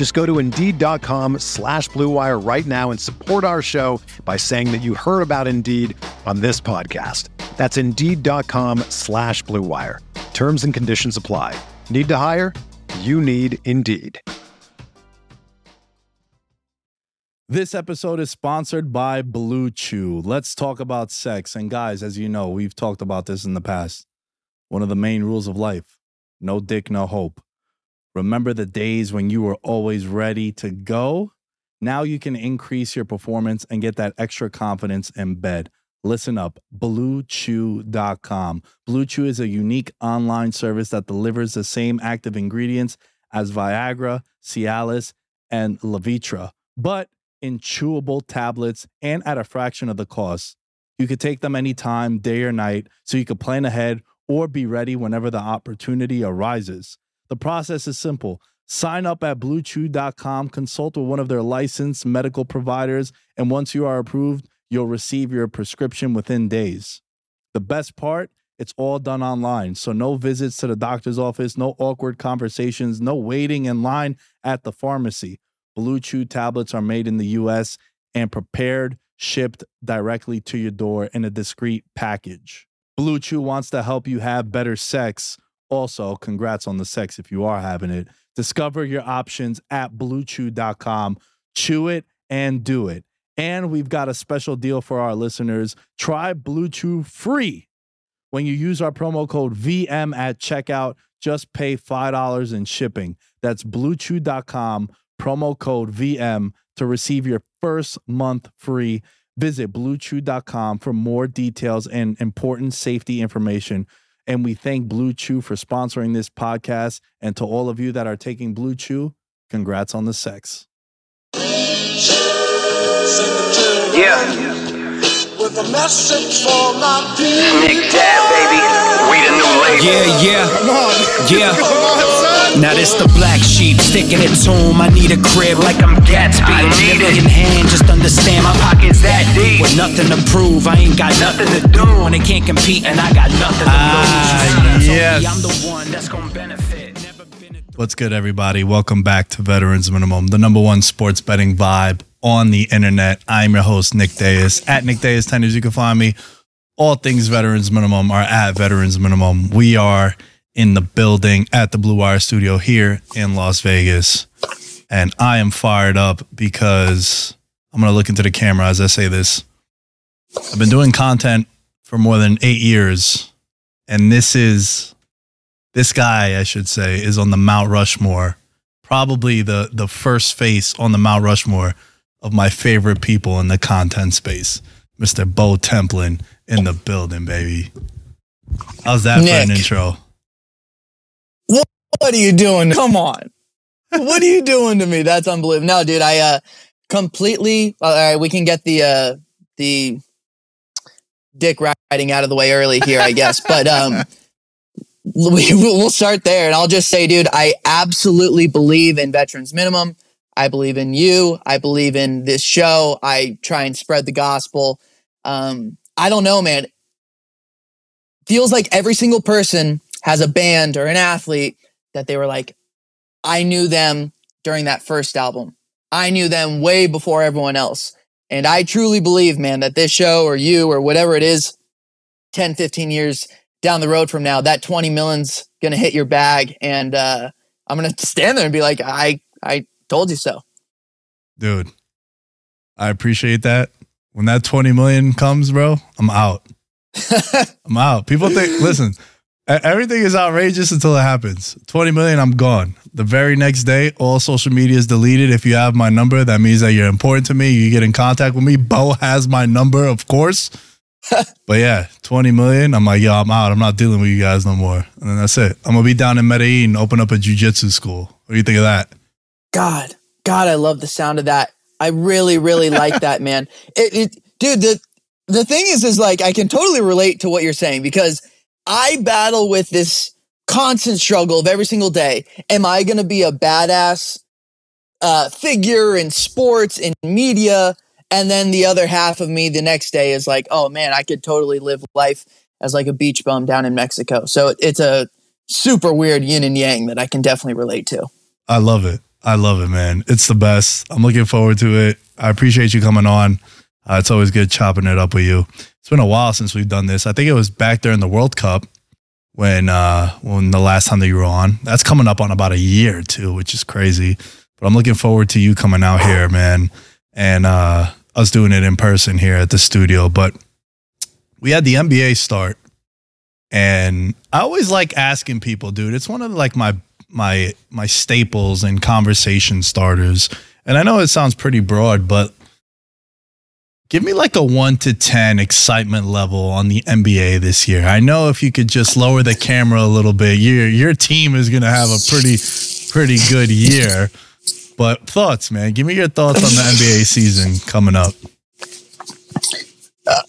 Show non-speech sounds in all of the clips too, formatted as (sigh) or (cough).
Just go to Indeed.com slash BlueWire right now and support our show by saying that you heard about Indeed on this podcast. That's Indeed.com slash BlueWire. Terms and conditions apply. Need to hire? You need Indeed. This episode is sponsored by Blue Chew. Let's talk about sex. And guys, as you know, we've talked about this in the past. One of the main rules of life no dick, no hope. Remember the days when you were always ready to go? Now you can increase your performance and get that extra confidence in bed. Listen up, bluechew.com. Blue Chew is a unique online service that delivers the same active ingredients as Viagra, Cialis, and Levitra, but in chewable tablets and at a fraction of the cost. You could take them anytime, day or night, so you could plan ahead or be ready whenever the opportunity arises. The process is simple. Sign up at bluechew.com, consult with one of their licensed medical providers, and once you are approved, you'll receive your prescription within days. The best part, it's all done online. So no visits to the doctor's office, no awkward conversations, no waiting in line at the pharmacy. Blue Chew tablets are made in the US and prepared, shipped directly to your door in a discreet package. Blue Chew wants to help you have better sex. Also, congrats on the sex if you are having it. Discover your options at bluechew.com. Chew it and do it. And we've got a special deal for our listeners. Try Blue Chew free. When you use our promo code VM at checkout, just pay $5 in shipping. That's bluechew.com promo code VM to receive your first month free. Visit bluechew.com for more details and important safety information. And we thank Blue Chew for sponsoring this podcast. And to all of you that are taking Blue Chew, congrats on the sex. Yeah. With a message for my Nick Dad, baby. We the new label. Yeah, yeah, Come on. yeah. Come on, son. Now this the black sheep sticking it to him. I need a crib like I'm Gatsby. I need it. in hand, just understand my Pockets that deep. With nothing to prove, I ain't got nothing to do. When they can't compete, and I got nothing to Ah, lose. yes. I'm the one that's gonna benefit. Never been a What's good, everybody? Welcome back to Veterans Minimum, the number one sports betting vibe on the internet. I'm your host, Nick Dais. At Nick Dais 10 as you can find me. All things Veterans Minimum are at Veterans Minimum. We are in the building at the Blue Wire Studio here in Las Vegas. And I am fired up because I'm going to look into the camera as I say this. I've been doing content for more than eight years. And this is this guy, I should say, is on the Mount Rushmore, probably the the first face on the Mount Rushmore of my favorite people in the content space, Mr. Bo Templin in the building, baby. How's that for an intro? What are you doing? Come on. (laughs) what are you doing to me? That's unbelievable. No, dude, I uh completely all right, we can get the uh the dick riding out of the way early here, I guess. But um (laughs) (laughs) we, we'll start there and I'll just say, dude, I absolutely believe in veterans minimum. I believe in you. I believe in this show. I try and spread the gospel. Um, I don't know, man. Feels like every single person has a band or an athlete that they were like, I knew them during that first album. I knew them way before everyone else. And I truly believe, man, that this show or you or whatever it is, 10, 15 years down the road from now, that 20 million's going to hit your bag. And uh, I'm going (laughs) to stand there and be like, I, I told you so. Dude, I appreciate that. When that 20 million comes, bro, I'm out. (laughs) I'm out. People think, listen, everything is outrageous until it happens. 20 million, I'm gone. The very next day, all social media is deleted. If you have my number, that means that you're important to me. You get in contact with me. Bo has my number, of course. (laughs) but yeah, 20 million. I'm like, yo, I'm out. I'm not dealing with you guys no more. And then that's it. I'm going to be down in Medellin, open up a jujitsu school. What do you think of that? God, God, I love the sound of that. I really, really like that, (laughs) man. It, it, dude. The the thing is, is like I can totally relate to what you're saying because I battle with this constant struggle of every single day. Am I going to be a badass uh, figure in sports, in media? And then the other half of me the next day is like, oh man, I could totally live life as like a beach bum down in Mexico. So it's a super weird yin and yang that I can definitely relate to. I love it. I love it, man. It's the best. I'm looking forward to it. I appreciate you coming on. Uh, it's always good chopping it up with you. It's been a while since we've done this. I think it was back during the World Cup when uh when the last time that you were on. That's coming up on about a year too, which is crazy. But I'm looking forward to you coming out here, man, and uh us doing it in person here at the studio. But we had the NBA start, and I always like asking people, dude. It's one of like my my my staples and conversation starters. And I know it sounds pretty broad, but give me like a 1 to 10 excitement level on the NBA this year. I know if you could just lower the camera a little bit, your your team is going to have a pretty pretty good year. But thoughts, man. Give me your thoughts on the NBA season coming up.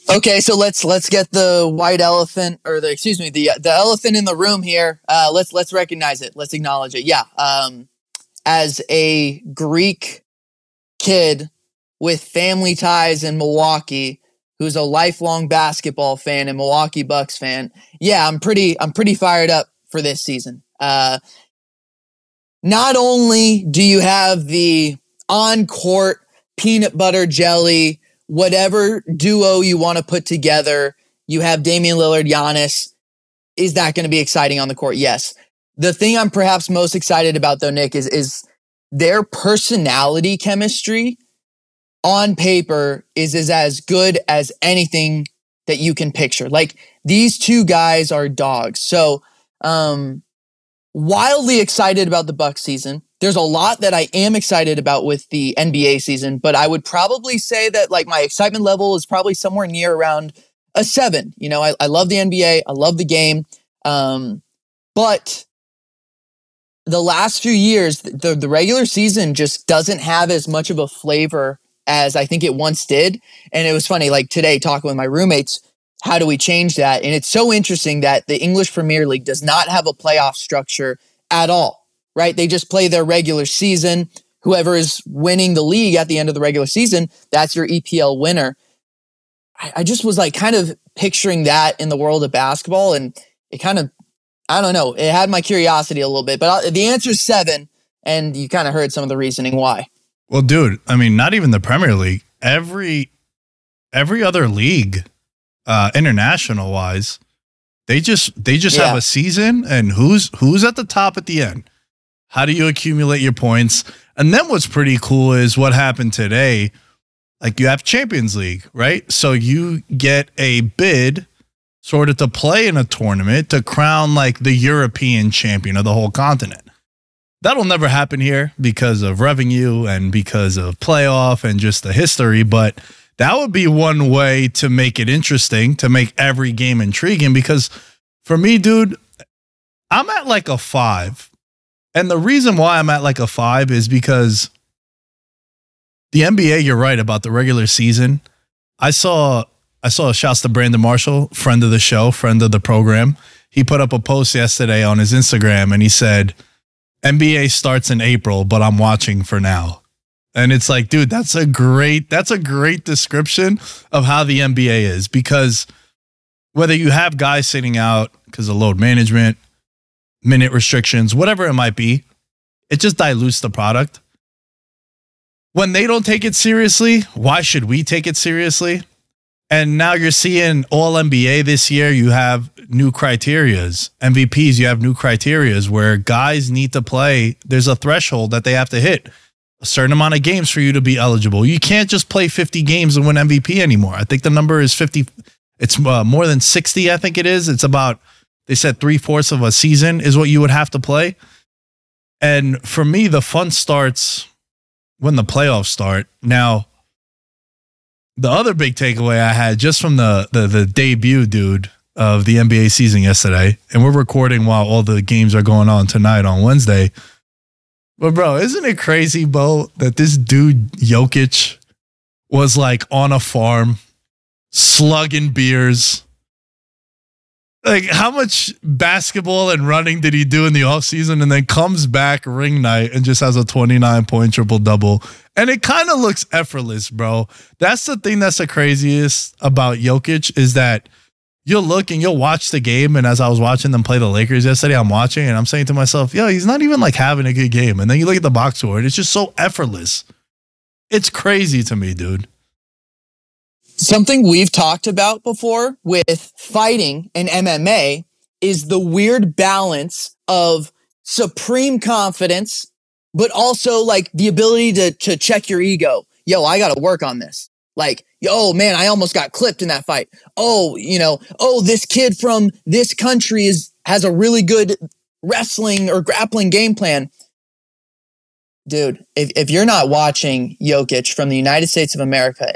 Okay, so let's let's get the white elephant, or the excuse me, the the elephant in the room here. Uh, let's let's recognize it. Let's acknowledge it. Yeah. Um, as a Greek kid with family ties in Milwaukee, who's a lifelong basketball fan and Milwaukee Bucks fan, yeah, I'm pretty I'm pretty fired up for this season. Uh, not only do you have the on court peanut butter jelly whatever duo you want to put together, you have Damian Lillard, Giannis. Is that going to be exciting on the court? Yes. The thing I'm perhaps most excited about though, Nick, is is their personality chemistry on paper is, is as good as anything that you can picture. Like these two guys are dogs. So um wildly excited about the Bucks season. There's a lot that I am excited about with the NBA season, but I would probably say that like my excitement level is probably somewhere near around a seven. You know, I, I love the NBA, I love the game. Um, but the last few years, the, the regular season just doesn't have as much of a flavor as I think it once did. And it was funny, like today, talking with my roommates, how do we change that? And it's so interesting that the English Premier League does not have a playoff structure at all, right? They just play their regular season. Whoever is winning the league at the end of the regular season, that's your EPL winner. I, just was like kind of picturing that in the world of basketball. And it kind of, I don't know, it had my curiosity a little bit. But uh, the answer is seven. And you kind of heard some of the reasoning why. Well, dude, I mean, not even the Premier League. Every every other league, uh, international wise, they just they just have a season, and who's who's at the top at the end. How do you accumulate your points? And then what's pretty cool is what happened today. Like you have Champions League, right? So you get a bid sort of to play in a tournament to crown like the European champion of the whole continent. That'll never happen here because of revenue and because of playoff and just the history. But that would be one way to make it interesting, to make every game intriguing. Because for me, dude, I'm at like a five. And the reason why I'm at like a five is because the NBA, you're right about the regular season. I saw I saw shouts to Brandon Marshall, friend of the show, friend of the program. He put up a post yesterday on his Instagram and he said, NBA starts in April, but I'm watching for now. And it's like, dude, that's a great that's a great description of how the NBA is because whether you have guys sitting out because of load management, minute restrictions, whatever it might be, it just dilutes the product. When they don't take it seriously, why should we take it seriously? And now you're seeing all NBA this year, you have new criterias. MVPs, you have new criterias where guys need to play. There's a threshold that they have to hit a certain amount of games for you to be eligible. You can't just play 50 games and win MVP anymore. I think the number is 50 It's uh, more than 60, I think it is. It's about, they said three fourths of a season is what you would have to play. And for me, the fun starts when the playoffs start. Now, the other big takeaway I had just from the, the the debut, dude, of the NBA season yesterday, and we're recording while all the games are going on tonight on Wednesday. But bro, isn't it crazy, Bo, that this dude Jokic was like on a farm, slugging beers. Like how much basketball and running did he do in the offseason and then comes back ring night and just has a 29 point triple double and it kind of looks effortless, bro. That's the thing that's the craziest about Jokic is that you'll look and you'll watch the game. And as I was watching them play the Lakers yesterday, I'm watching and I'm saying to myself, yo, he's not even like having a good game. And then you look at the box score and it's just so effortless. It's crazy to me, dude. Something we've talked about before with fighting and MMA is the weird balance of supreme confidence, but also like the ability to, to check your ego. Yo, I got to work on this. Like, yo, man, I almost got clipped in that fight. Oh, you know, oh, this kid from this country is has a really good wrestling or grappling game plan. Dude, if, if you're not watching Jokic from the United States of America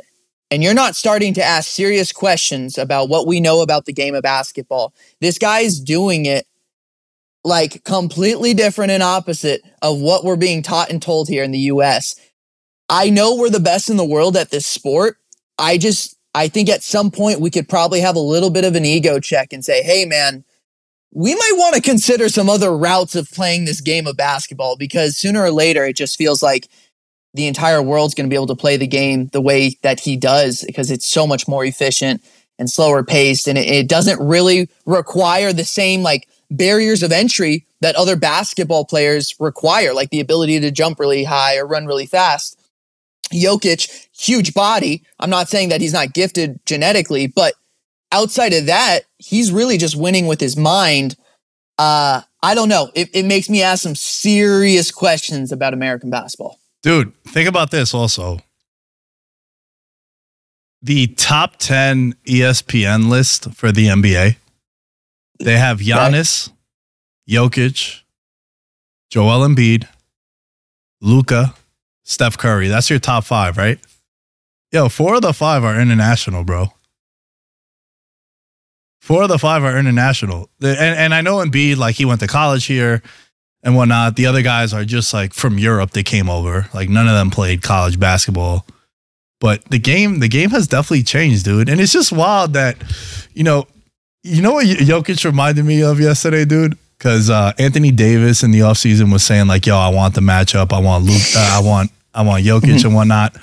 and you're not starting to ask serious questions about what we know about the game of basketball, this guy is doing it like completely different and opposite of what we're being taught and told here in the US. I know we're the best in the world at this sport. I just, I think at some point we could probably have a little bit of an ego check and say, hey, man, we might want to consider some other routes of playing this game of basketball because sooner or later it just feels like the entire world's going to be able to play the game the way that he does because it's so much more efficient and slower paced and it, it doesn't really require the same like barriers of entry that other basketball players require like the ability to jump really high or run really fast. Jokic huge body. I'm not saying that he's not gifted genetically but outside of that he's really just winning with his mind. Uh I don't know. It, it makes me ask some serious questions about American basketball Dude, think about this also. The top 10 ESPN list for the NBA, they have Giannis, Jokic, Joel Embiid, Luka, Steph Curry. That's your top five, right? Yo, four of the five are international, bro. Four of the five are international. And, and I know Embiid, like he went to college here and whatnot. The other guys are just like from Europe. They came over. Like none of them played college basketball. But the game, the game has definitely changed, dude. And it's just wild that, you know, you know what Jokic reminded me of yesterday, dude? Because uh, Anthony Davis in the offseason was saying like, "Yo, I want the matchup. I want Luke. Uh, I want I want Jokic and whatnot."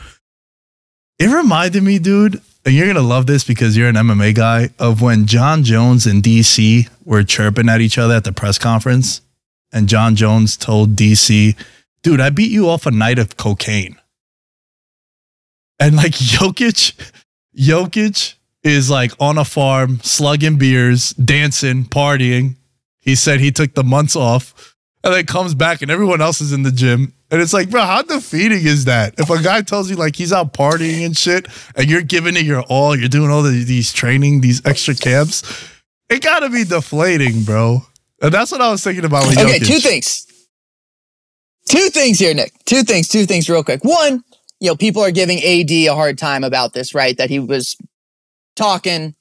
It reminded me, dude, and you're gonna love this because you're an MMA guy. Of when Jon Jones and DC were chirping at each other at the press conference, and Jon Jones told DC, "Dude, I beat you off a night of cocaine." And like (laughs) Jokic, Jokic is like on a farm, slugging beers, dancing, partying. He said he took the months off and then comes back and everyone else is in the gym. And it's like, bro, how defeating is that? If a guy tells you like he's out partying and shit and you're giving it your all, you're doing all the, these training, these extra camps, it gotta be deflating, bro. And that's what I was thinking about Okay, Jokic. two things. Two things here, Nick. Two things, two things real quick. One, you know, people are giving AD a hard time about this, right? That he was talking,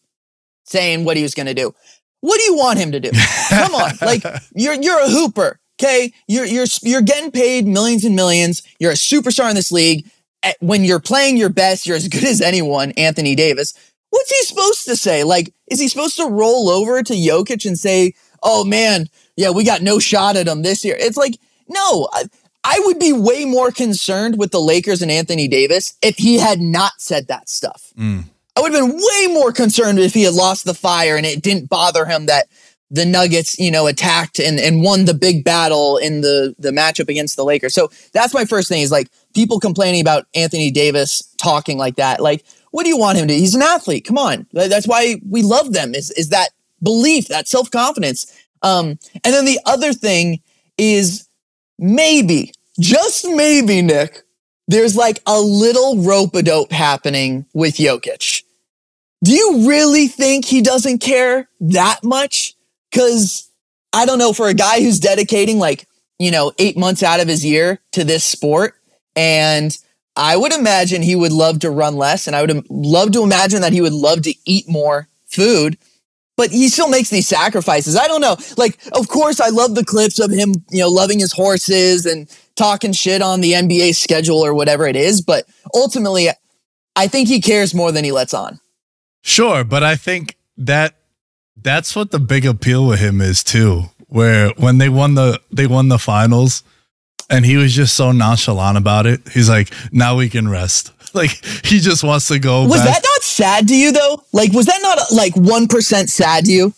saying what he was going to do. What do you want him to do? (laughs) Come on. Like you're you're a hooper, okay? You're you're you're getting paid millions and millions. You're a superstar in this league. At- When you're playing your best, you're as good as anyone, Anthony Davis. What's he supposed to say? Like, is he supposed to roll over to Jokic and say, "Oh man, yeah, we got no shot at him this year"? It's like, no. I, I would be way more concerned with the Lakers and Anthony Davis if he had not said that stuff. Mm. I would have been way more concerned if he had lost the fire and it didn't bother him that the Nuggets, you know, attacked and, and won the big battle in the, the matchup against the Lakers. So that's my first thing is like people complaining about Anthony Davis talking like that. Like, what do you want him to? He's an athlete. Come on. That's why we love them is, is that belief, that self-confidence. Um, and then the other thing is maybe, just maybe, Nick, there's like a little rope a dope happening with Jokic. do you really think he doesn't care that much? Because I don't know, for a guy who's dedicating like, you know, eight months out of his year to this sport, and I would imagine he would love to run less, and I would love to imagine that he would love to eat more food. But he still makes these sacrifices. I don't know. Like, of course, I love the clips of him, you know, loving his horses and talking shit on the NBA schedule or whatever it is. But ultimately, I think he cares more than he lets on. Sure, but I think that that's what the big appeal with him is too. Where when they won the they won the finals, and he was just so nonchalant about it. He's like, "Now we can rest." (laughs) Like he just wants to go. Was back. that not sad to you though? Like, was that not like one percent sad to you?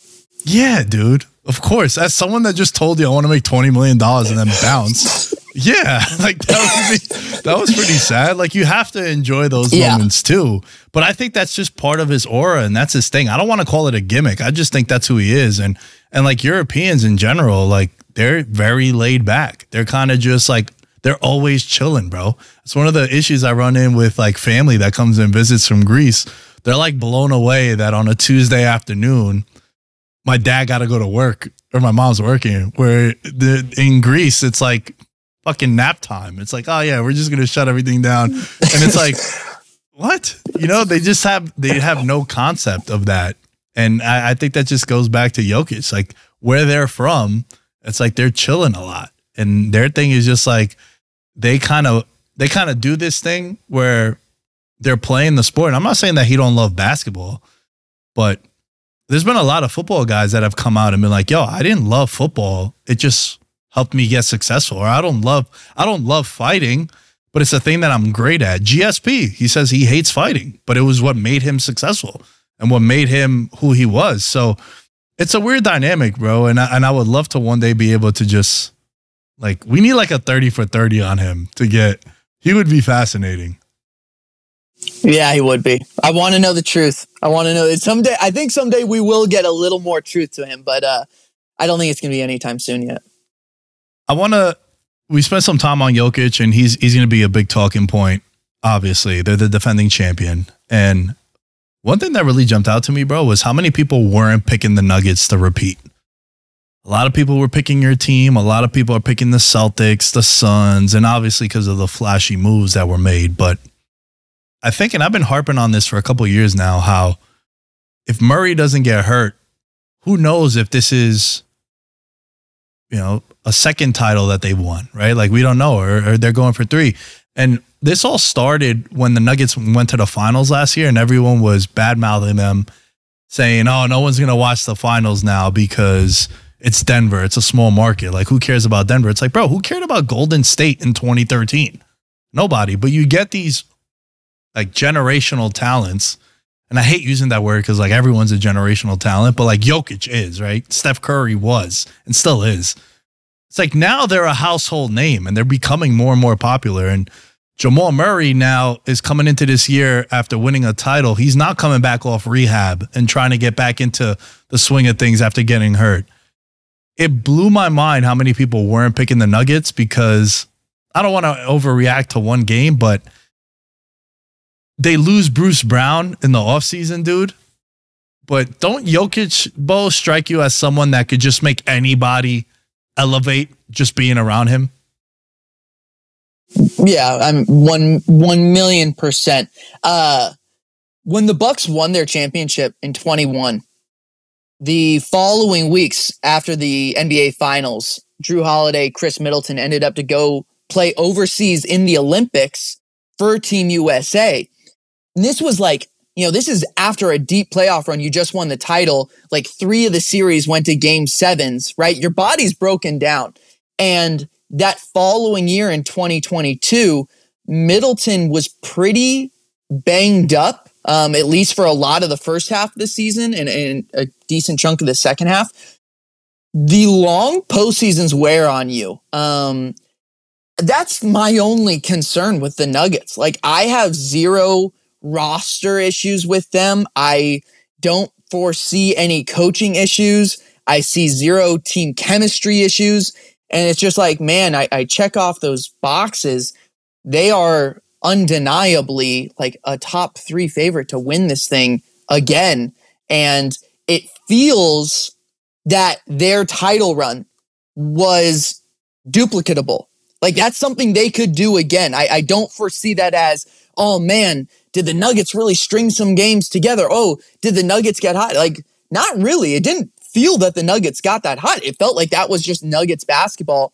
Yeah, dude. Of course. As someone that just told you I want to make twenty million dollars and then bounce. (laughs) Yeah, (laughs) like that was that was pretty sad. Like you have to enjoy those Yeah. moments too. But I think that's just part of his aura and that's his thing. I don't want to call it a gimmick. I just think that's who he is. And and like Europeans in general, like they're very laid back. They're kind of just like they're always chilling, bro. It's one of the issues I run in with like family that comes and visits from Greece. They're like blown away that on a Tuesday afternoon, my dad got to go to work or my mom's working. Where the, in Greece, it's like fucking nap time. It's like, oh yeah, we're just gonna shut everything down, and it's like, (laughs) what? You know, they just have they have no concept of that, and I, I think that just goes back to Jokic, like where they're from. It's like they're chilling a lot, and their thing is just like they kind of they kind of do this thing where they're playing the sport. And I'm not saying that he don't love basketball, but there's been a lot of football guys that have come out and been like, "Yo, I didn't love football. It just helped me get successful." Or I don't love I don't love fighting, but it's a thing that I'm great at. GSP, he says he hates fighting, but it was what made him successful and what made him who he was. So it's a weird dynamic, bro. And I, and I would love to one day be able to just like we need like a 30 for 30 on him to get he would be fascinating. Yeah, he would be. I want to know the truth. I want to know that someday. I think someday we will get a little more truth to him, but uh, I don't think it's going to be anytime soon yet. I want to. We spent some time on Jokic, and he's he's going to be a big talking point. Obviously, they're the defending champion, and one thing that really jumped out to me, bro, was how many people weren't picking the Nuggets to repeat. A lot of people were picking your team. A lot of people are picking the Celtics, the Suns, and obviously because of the flashy moves that were made. But I think, and I've been harping on this for a couple years now, how if Murray doesn't get hurt, who knows if this is, you know, a second title that they've won, right? Like we don't know, or, or they're going for three. And this all started when the Nuggets went to the finals last year, and everyone was bad mouthing them, saying, "Oh, no one's gonna watch the finals now because it's Denver. It's a small market. Like who cares about Denver?" It's like, bro, who cared about Golden State in 2013? Nobody. But you get these like generational talents. And I hate using that word because like everyone's a generational talent, but like Jokic is, right? Steph Curry was and still is. It's like now they're a household name and they're becoming more and more popular. And Jamal Murray now is coming into this year after winning a title. He's not coming back off rehab and trying to get back into the swing of things after getting hurt. It blew my mind how many people weren't picking the Nuggets because I don't want to overreact to one game, but they lose Bruce Brown in the offseason, dude. But don't Jokic, Bo, strike you as someone that could just make anybody elevate just being around him? Yeah, I'm one one million percent. Uh, when the Bucks won their championship in 21, the following weeks after the NBA Finals, Jrue Holiday, Khris Middleton ended up to go play overseas in the Olympics for Team USA. And this was like, you know, this is after a deep playoff run. You just won the title. Like three of the series went to game sevens, right? Your body's broken down. And that following year in 2022, Middleton was pretty banged up, um, at least for a lot of the first half of the season and, and a decent chunk of the second half. The long postseasons wear on you. Um, that's my only concern with the Nuggets. Like, I have zero roster issues with them. I don't foresee any coaching issues. I see zero team chemistry issues. And it's just like, man, I, I check off those boxes. They are undeniably like a top three favorite to win this thing again. And it feels that their title run was duplicatable. Like that's something they could do again. I, I don't foresee that as, oh man, did the Nuggets really string some games together? Oh, did the Nuggets get hot? Like, not really. It didn't feel that the Nuggets got that hot. It felt like that was just Nuggets basketball.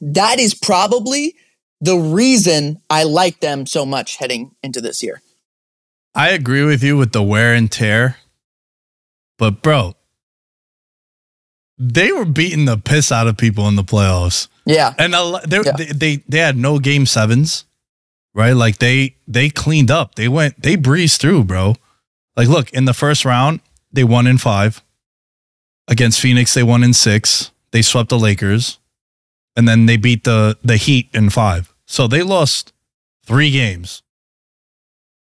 That is probably the reason I like them so much heading into this year. I agree with you with the wear and tear. But bro, they were beating the piss out of people in the playoffs. Yeah. And a they, Yeah. they they they had no game sevens, right? Like they they cleaned up. They went they breezed through, bro. Like look, in the first round, they won in 5. Against Phoenix, they won in 6. They swept the Lakers. And then they beat the the Heat in 5. So they lost 3 games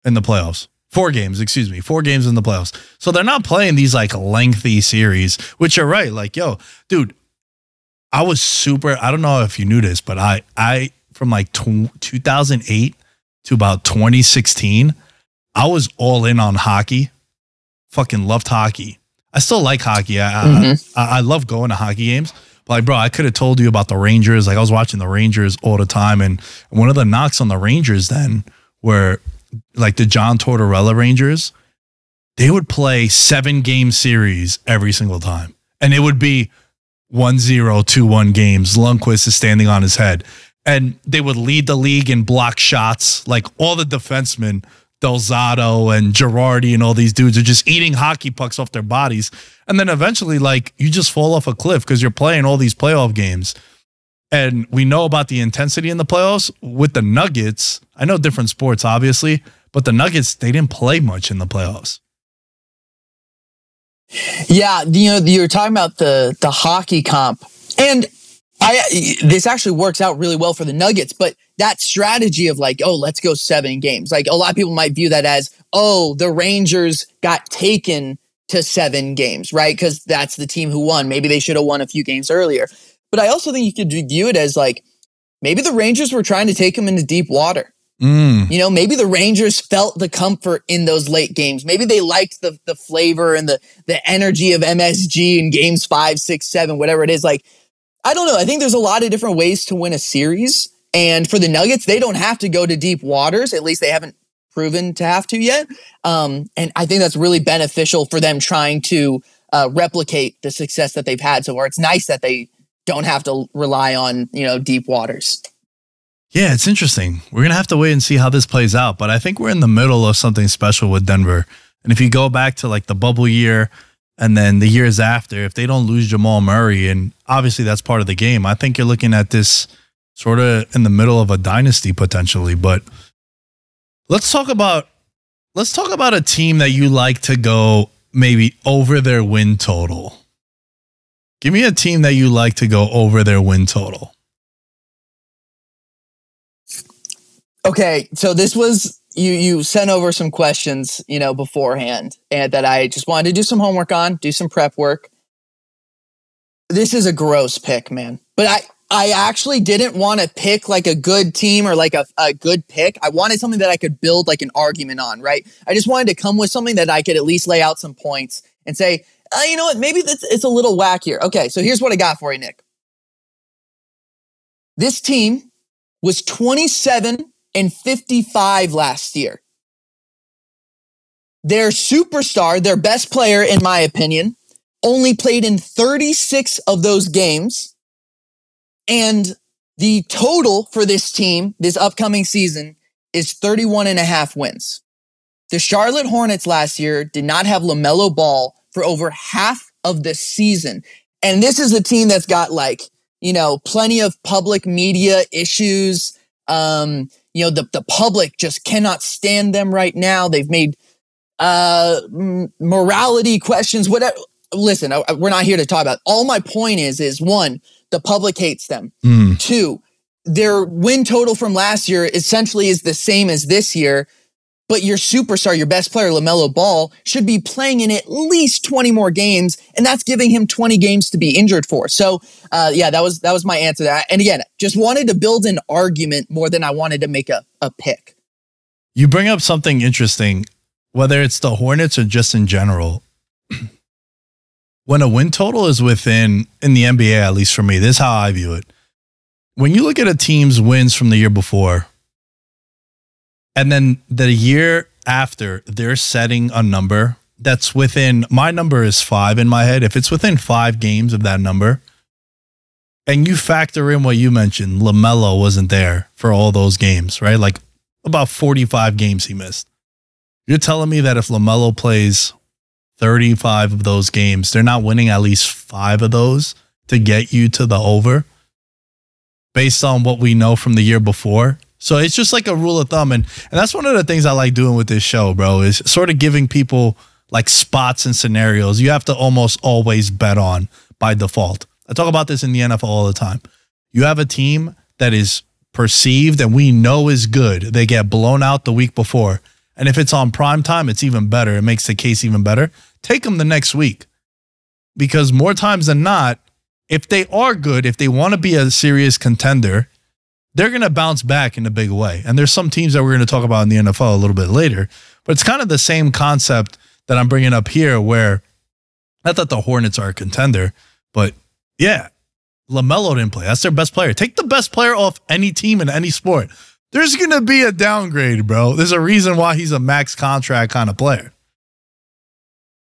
in the playoffs. Four games, excuse me, four games in the playoffs. So they're not playing these like lengthy series, which are right. Like, yo, dude, I was super. I don't know if you knew this, but I, I from like tw 2008 to about 2016, I was all in on hockey. Fucking loved hockey. I still like hockey. I, Mhm. I, I love going to hockey games. But like, bro, I could have told you about the Rangers. Like, I was watching the Rangers all the time, and one of the knocks on the Rangers then were like the John Tortorella Rangers. They would play seven game series every single time, and it would be 1-0, 2-1 games. Lundqvist is standing on his head, and they would lead the league in block shots. Like all the defensemen, Del Zotto and Girardi and all these dudes are just eating hockey pucks off their bodies. And then eventually, like, you just fall off a cliff because you're playing all these playoff games. And we know about the intensity in the playoffs with the Nuggets. I know different sports, obviously, but the Nuggets, they didn't play much in the playoffs. Yeah, you know, you're talking about the the hockey comp, and I this actually works out really well for the Nuggets. But that strategy of like, oh, let's go seven games. Like a lot of people might view that as, oh, the Rangers got taken to seven games, right? Because that's the team who won. Maybe they should have won a few games earlier. But I also think you could view it as like maybe the Rangers were trying to take them into deep water. Mm. You know, maybe the Rangers felt the comfort in those late games. Maybe they liked the the flavor and the the energy of MSG in games five, six, seven, whatever it is. Like, I don't know. I think there's a lot of different ways to win a series. And for the Nuggets, they don't have to go to deep waters. At least they haven't proven to have to yet. Um, and I think that's really beneficial for them trying to uh, replicate the success that they've had so far. It's nice that they don't have to rely on you know deep waters. Yeah, it's interesting. We're going to have to wait and see how this plays out. But I think we're in the middle of something special with Denver. And if you go back to like the bubble year and then the years after, if they don't lose Jamal Murray, and obviously that's part of the game, I think you're looking at this sort of in the middle of a dynasty potentially. But let's talk about let's talk about a team that you like to go maybe over their win total. Give me a team that you like to go over their win total. Okay, so this was you you sent over some questions, you know, beforehand and that I just wanted to do some homework on, do some prep work. This is a gross pick, man. But I I actually didn't want to pick like a good team or like a, a good pick. I wanted something that I could build like an argument on, right? I just wanted to come with something that I could at least lay out some points and say, uh, you know what, maybe that's it's a little wackier. Okay, so here's what I got for you, Nick. This team was 27 and 55 last year. Their superstar, their best player, in my opinion, only played in 36 of those games. And the total for this team this upcoming season is 31 and a half wins. The Charlotte Hornets last year did not have LaMelo Ball for over half of the season. And this is a team that's got like, you know, plenty of public media issues. Um, you know, the, the public just cannot stand them right now. They've made uh morality questions, whatever. Listen, I, we're not here to talk about. it. All my point is, is one, the public hates them. Mm. Two, their win total from last year essentially is the same as this year, but your superstar, your best player, LaMelo Ball, should be playing in at least 20 more games, and that's giving him 20 games to be injured for. So, uh, yeah, that was that was my answer to that. And again, just wanted to build an argument more than I wanted to make a, a pick. You bring up something interesting. whether it's the Hornets or just in general, (clears throat) when a win total is within in the NBA, at least for me, this is how I view it. When you look at a team's wins from the year before, and then the year after, they're setting a number that's within my number is five in my head. If it's within five games of that number, and you factor in what you mentioned, LaMelo wasn't there for all those games, right? Like about 45 games he missed. You're telling me that if LaMelo plays 35 of those games, they're not winning at least five of those to get you to the over based on what we know from the year before. So it's just like a rule of thumb. And, and that's one of the things I like doing with this show, bro, is sort of giving people like spots and scenarios you have to almost always bet on by default. I talk about this in the NFL all the time. You have a team that is perceived and we know is good. They get blown out the week before. And if it's on prime time, it's even better. It makes the case even better. Take them the next week. Because more times than not, if they are good, if they want to be a serious contender, they're going to bounce back in a big way. And there's some teams that we're going to talk about in the NFL a little bit later, but it's kind of the same concept that I'm bringing up here where not that the Hornets are a contender, but yeah, LaMelo didn't play. That's their best player. Take the best player off any team in any sport. There's going to be a downgrade, bro. There's a reason why he's a max contract kind of player.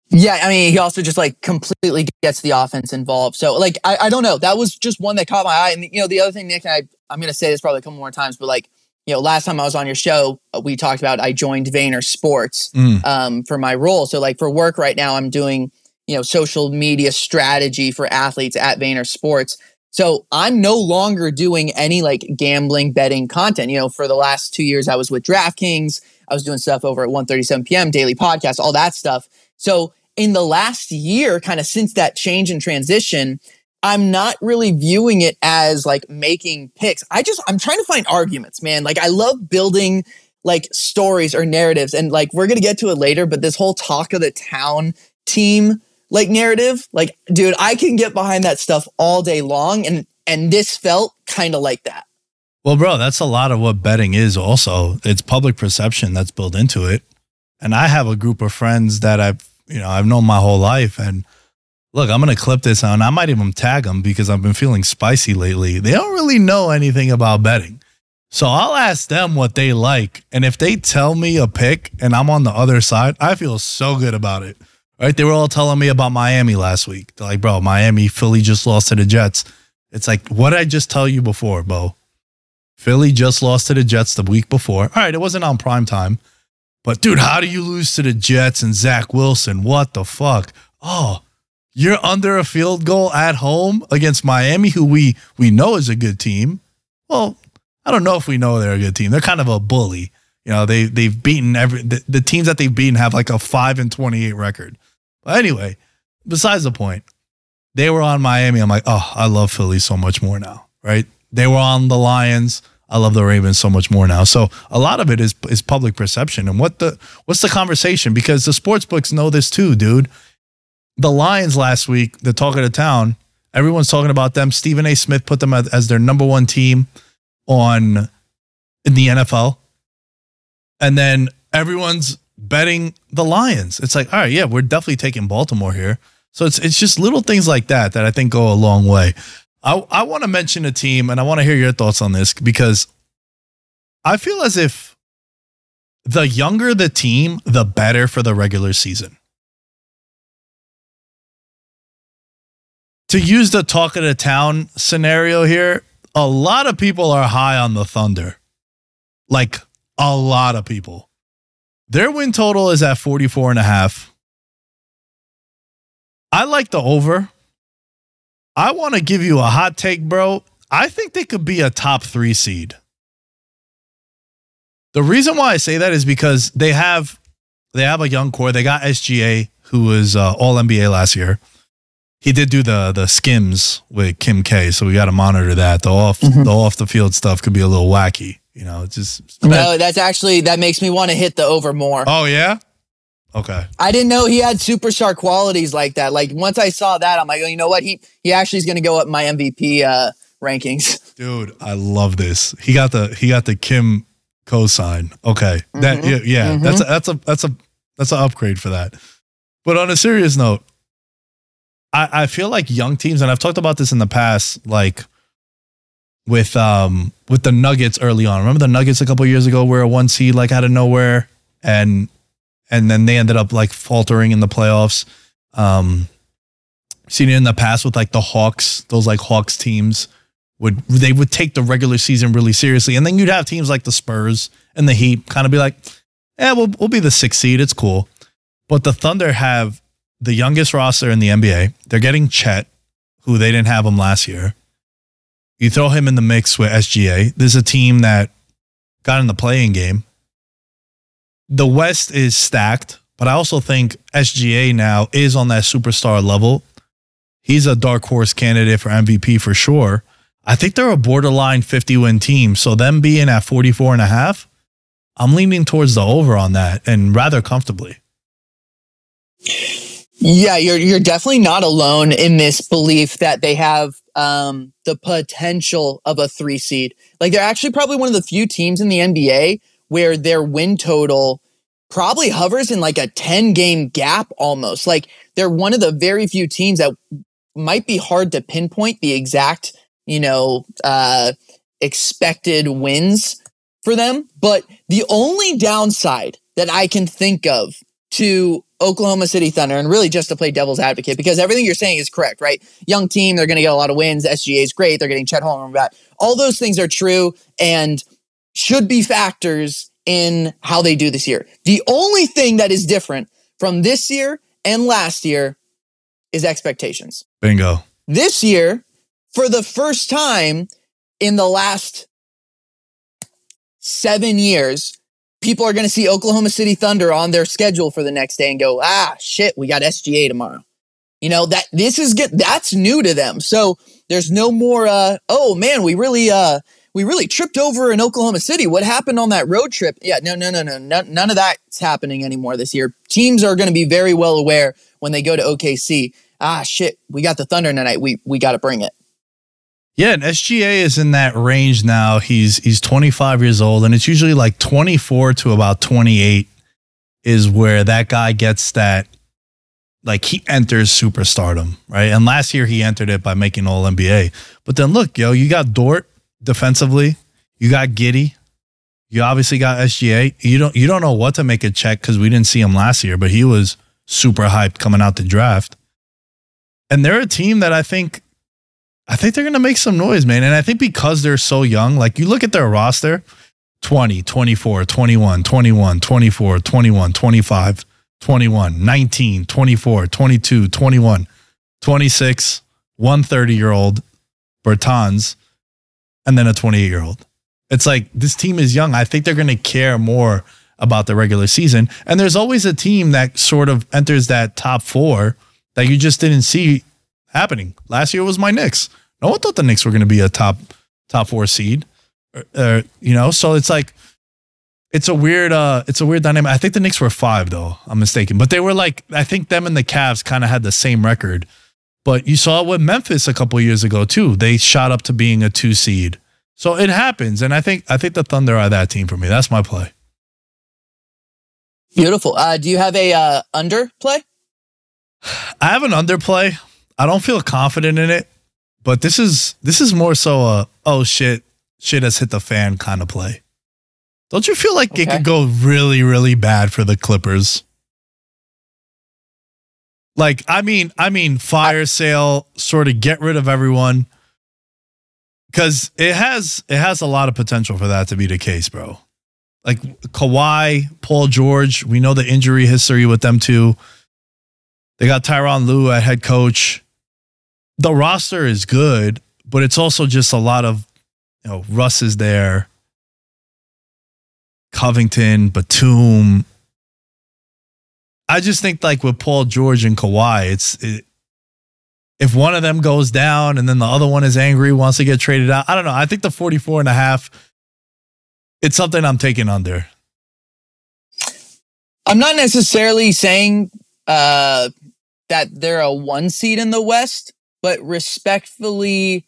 Yeah, I mean, he also just like completely gets the offense involved. So, like, I, I don't know. That was just one that caught my eye. And you know, the other thing, Nick, and I, I'm going to say this probably a couple more times, but like, you know, last time I was on your show, uh, we talked about I joined Vayner Sports Mm. um, for my role. So, like, for work right now, I'm doing you know social media strategy for athletes at Vayner Sports. So I'm no longer doing any like gambling betting content. You know, for the last two years, I was with DraftKings. I was doing stuff over at 1:37 p.m. daily podcast, all that stuff. So in the last year, kind of since that change and transition, I'm not really viewing it as like making picks. I just I'm trying to find arguments, man. Like I love building like stories or narratives, and like we're gonna get to it later. But this whole talk of the town team like narrative, like dude, I can get behind that stuff all day long, and and this felt kind of like that. Well, bro, that's a lot of what betting is also. It's public perception that's built into it. And I have a group of friends that I've, you know, I've known my whole life. And look, I'm going to clip this on. I might even tag them because I've been feeling spicy lately. They don't really know anything about betting. So I'll ask them what they like. And if they tell me a pick and I'm on the other side, I feel so good about it. Right? They were all telling me about Miami last week. They're like, bro, Miami, Philly just lost to the Jets. It's like, what did I just tell you before, Bo? Philly just lost to the Jets the week before. All right, it wasn't on prime time. But dude, how do you lose to the Jets and Zach Wilson? What the fuck? Oh, you're under a field goal at home against Miami, who we we know is a good team. Well, I don't know if we know they're a good team. They're kind of a bully. You know, they they've beaten every the, the teams that they've beaten have like a five and twenty eight record. But anyway, besides the point, they were on Miami. I'm like, oh, I love Philly so much more now, right? They were on the Lions. I love the Ravens so much more now. So a lot of it is is public perception and what the what's the conversation because the sports books know this too, dude. The Lions last week, the talk of the town, everyone's talking about them. Stephen A. Smith put them as, as their number one team on in the NFL, and then everyone's betting the Lions. It's like, all right, yeah, we're definitely taking Baltimore here. So it's it's just little things like that that I think go a long way. I, I want to mention a team and I want to hear your thoughts on this because I feel as if the younger the team, the better for the regular season. To use the talk of the town scenario here, a lot of people are high on the Thunder. Like a lot of people. Their win total is at 44 and a half. I like the over. I want to give you a hot take, bro. I think they could be a top three seed. The reason why I say that is because they have they have a young core. They got SGA, who was uh, All NBA last year. He did do the the skims with Kim K, so we got to monitor that. The off the off the field stuff could be a little wacky. You know, it's just No, that's actually that makes me want to hit the over more. Oh yeah, okay. I didn't know he had superstar qualities like that. Like once I saw that, I'm like, oh, you know what? He he actually is going to go up my MVP uh, rankings. (laughs) Dude, I love this. He got the he got the Kim cosign. Okay, that Mhm, yeah, yeah mhm. that's a, that's a that's a That's an upgrade for that. But on a serious note, I, I feel like young teams, and I've talked about this in the past, like with um with the Nuggets early on. Remember the Nuggets a couple years ago where a one seed like out of nowhere and and then they ended up like faltering in the playoffs. Um seen it in the past with like the Hawks, those like Hawks teams would they would take the regular season really seriously. And then you'd have teams like the Spurs and the Heat kind of be like, yeah, we'll we'll be the sixth seed. It's cool. But the Thunder have the youngest roster in the NBA. They're getting Chet, who they didn't have him last year. You throw him in the mix with SGA. There's a team that got in the play-in game. The West is stacked, but I also think SGA now is on that superstar level. He's a dark horse candidate for MVP for sure. I think they're a borderline 50 win team. So them being at 44 and a half, I'm leaning towards the over on that and rather comfortably. Yeah, you're you're definitely not alone in this belief that they have um, the potential of a three seed. Like they're actually probably one of the few teams in the NBA where their win total probably hovers in like a 10 game gap almost. Like they're one of the very few teams that might be hard to pinpoint the exact, you know, uh, expected wins for them. But the only downside that I can think of to Oklahoma City Thunder and really just to play devil's advocate because everything you're saying is correct, right? Young team, they're going to get a lot of wins. SGA is great. They're getting Chet Holmgren back. All those things are true and should be factors in how they do this year. The only thing that is different from this year and last year is expectations. Bingo. This year, for the first time in the last seven years, people are going to see Oklahoma City Thunder on their schedule for the next day and go, ah, shit, we got SGA tomorrow. You know, that this is get that's new to them. So there's no more uh oh man, we really uh we really tripped over in Oklahoma City. What happened on that road trip? Yeah, no, no, no, no. None, none of that's happening anymore this year. Teams are going to be very well aware when they go to OKC. Ah, shit, we got the Thunder tonight. We we got to bring it. Yeah, and SGA is in that range now. He's he's 25 years old, and it's usually like 24 to about 28 is where that guy gets that like he enters superstardom, right? And last year he entered it by making all NBA. But then look, yo, you got Dort defensively, you got Giddey. you obviously got SGA. You don't you don't know what to make a Chet because we didn't see him last year, but he was super hyped coming out the draft. And they're a team that I think I think they're to make some noise, man. And I think because they're so young, like you look at their roster 20, 24, 21, 21, 24, 21, 25, 21, 19, 24, 22, 21, 26, one 30 year old Bertans, and then a 28 year old. It's like this team is young. I think they're going to care more about the regular season. And there's always a team that sort of enters that top four that you just didn't see happening. Last year was my Knicks. No one thought the Knicks were going to be a top top four seed. Uh, uh, you know, so it's like it's a weird uh it's a weird dynamic. I think the Knicks were five though. I'm mistaken, but they were like I think them and the Cavs kind of had the same record. But you saw it with Memphis a couple years ago too. They shot up to being a two seed. So it happens, and I think I think the Thunder are that team for me. That's my play. Beautiful. Uh, do you have a uh, under play? I have an under play. I don't feel confident in it, but this is this is more so a oh shit shit has hit the fan kind of play. Don't you feel like it could go really really bad for the Clippers? Like I mean I mean fire sale sort of get rid of everyone cuz it has it has a lot of potential for that to be the case, bro. Like Kawhi, Paul George, we know the injury history with them too. They got Tyronn Lue at head coach. The roster is good, but it's also just a lot of, you know, Russ is there, Covington, Batum. I just think like with Paul George and Kawhi, it's it, if one of them goes down and then the other one is angry, wants to get traded out. I don't know. I think the 44 and a half, it's something I'm taking under. I'm not necessarily saying uh, that they're a one seed in the West, but respectfully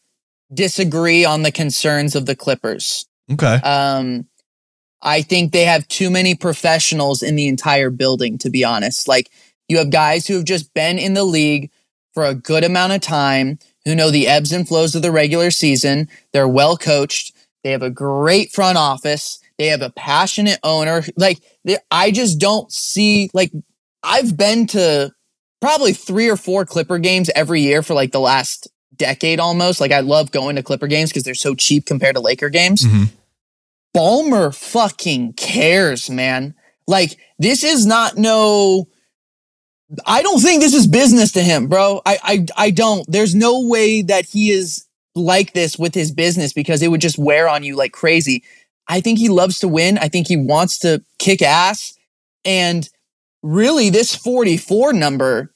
disagree on the concerns of the Clippers. Okay. Um, I think they have too many professionals in the entire building, to be honest. Like, you have guys who have just been in the league for a good amount of time, who know the ebbs and flows of the regular season. They're well coached. They have a great front office. They have a passionate owner. Like, they- I just don't see, like, I've been to probably three or four Clipper games every year for like the last decade almost. Like, I love going to Clipper games because they're so cheap compared to Laker games. Mhm. Ballmer fucking cares, man. Like, this is not no. I don't think this is business to him, bro. I, I, I don't. There's no way that he is like this with his business because it would just wear on you like crazy. I think he loves to win. I think he wants to kick ass. And really, this 44 number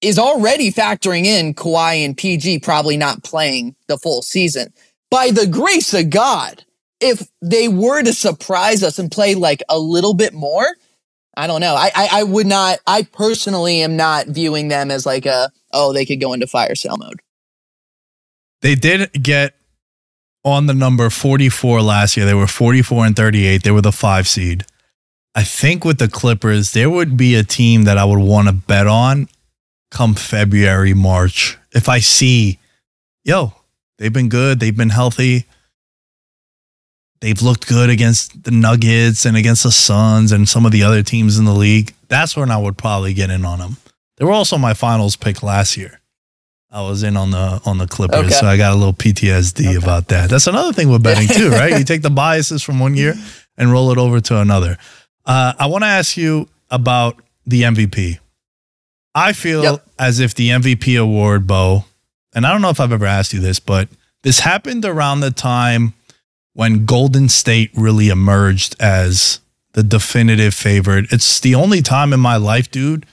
is already factoring in Kawhi and PG probably not playing the full season. By the grace of God, if they were to surprise us and play like a little bit more, I don't know. I, I I would not. I personally am not viewing them as like a oh they could go into fire sale mode. They did get on the number 44 last year. They were 44 and 38. They were the five seed. I think with the Clippers, there would be a team that I would want to bet on come February, March. If I see, yo, they've been good, they've been healthy, they've looked good against the Nuggets and against the Suns and some of the other teams in the league, that's when I would probably get in on them. They were also my finals pick last year. I was in on the on the Clippers, Okay. so I got a little PTSD about that. That's another thing with betting too, right? You take the biases from one year (laughs) and roll it over to another. Uh, I want to ask you about the MVP. I feel Yep. as if the MVP award, Bo, and I don't know if I've ever asked you this, but this happened around the time when Golden State really emerged as the definitive favorite. It's the only time in my life, dude,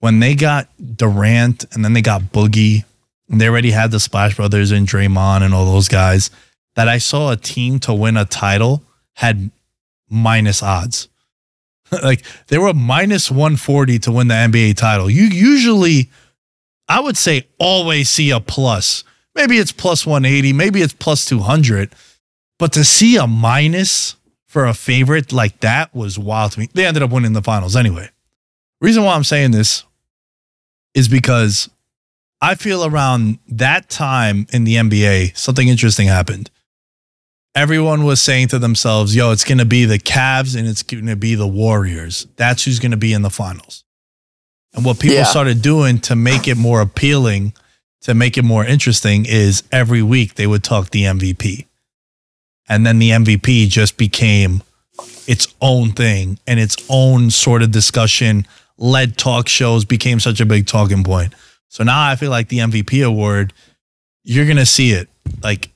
when they got Durant and then they got Boogie, and they already had the Splash Brothers and Draymond and all those guys, that I saw a team to win a title had minus odds. (laughs) like they were minus 140 to win the NBA title. You usually, I would say, always see a plus. Maybe it's plus 180, maybe it's plus 200. But to see a minus for a favorite like that was wild to me. They ended up winning the finals anyway. Reason why I'm saying this is because I feel around that time in the NBA, something interesting happened. Everyone was saying to themselves, yo, it's going to be the Cavs and it's going to be the Warriors. That's who's going to be in the finals. And what people Yeah. started doing to make it more appealing, to make it more interesting, is every week they would talk the MVP. And then the MVP just became its own thing and its own sort of discussion led talk shows became such a big talking point. So now I feel like the MVP award, you're going to see it like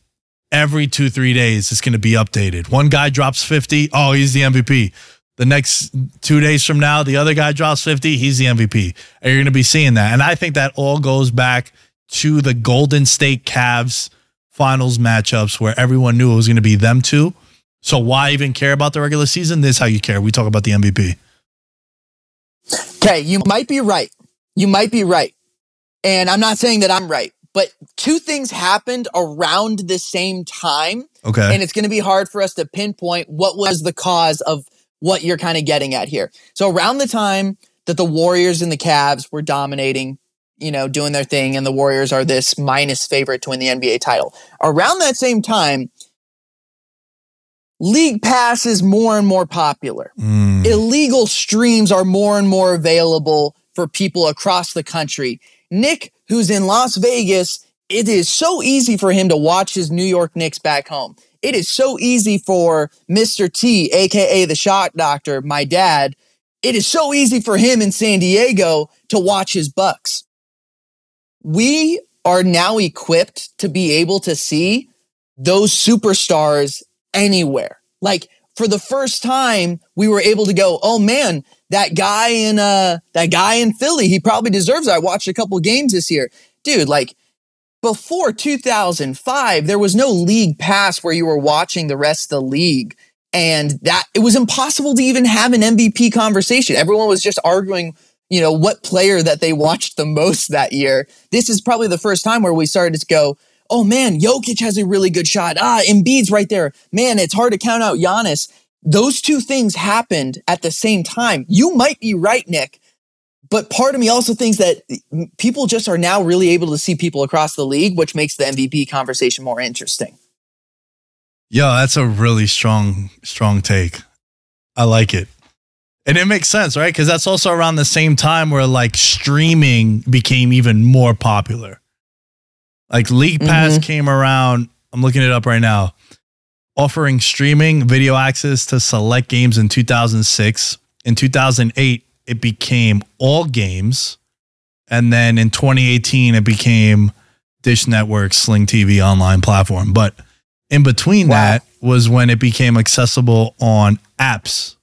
every two, three days, it's going to be updated. One guy drops 50. Oh, he's the MVP. The next two days from now, the other guy drops 50. He's the MVP. And you're going to be seeing that. And I think that all goes back to the Golden State Cavs finals matchups where everyone knew it was going to be them two. So why even care about the regular season? This is how you care. We talk about the MVP. Okay, you might be right. You might be right. And I'm not saying that I'm right, but two things happened around the same time. Okay. And it's going to be hard for us to pinpoint what was the cause of what you're kind of getting at here. So, around the time that the Warriors and the Cavs were dominating, you know, doing their thing, and the Warriors are this minus favorite to win the NBA title, around that same time, League Pass is more and more popular Mm. illegal streams are more and more available for people across the country. Nick, who's in Las Vegas, it is so easy for him to watch his New York Knicks back home. It is so easy for Mr. T, aka the shot doctor, my dad. It is so easy for him in San Diego to watch his Bucks. We are now equipped to be able to see those superstars anywhere. Like for the first time, we were able to go, oh man, that guy in uh that guy in Philly, he probably deserves it. I watched a couple games this year. Dude, like before 2005, there was no league pass where you were watching the rest of the league. And that it was impossible to even have an MVP conversation. Everyone was just arguing, you know, what player that they watched the most that year. This is probably the first time where we started to go, oh man, Jokic has a really good shot. Ah, Embiid's right there. Man, it's hard to count out Giannis. those two things happened at the same time. You might be right, Nick, but part of me also thinks that people just are now really able to see people across the league, which makes the MVP conversation more interesting. Yo, that's a really strong, strong take. I like it. And it makes sense, right? Because that's also around the same time where like streaming became even more popular. Like League Pass Mhm. came around. I'm looking it up right now. Offering streaming video access to select games in 2006. In 2008, it became all games. And then in 2018, it became Dish Network Sling TV online platform. But in between Wow. that was when it became accessible on apps,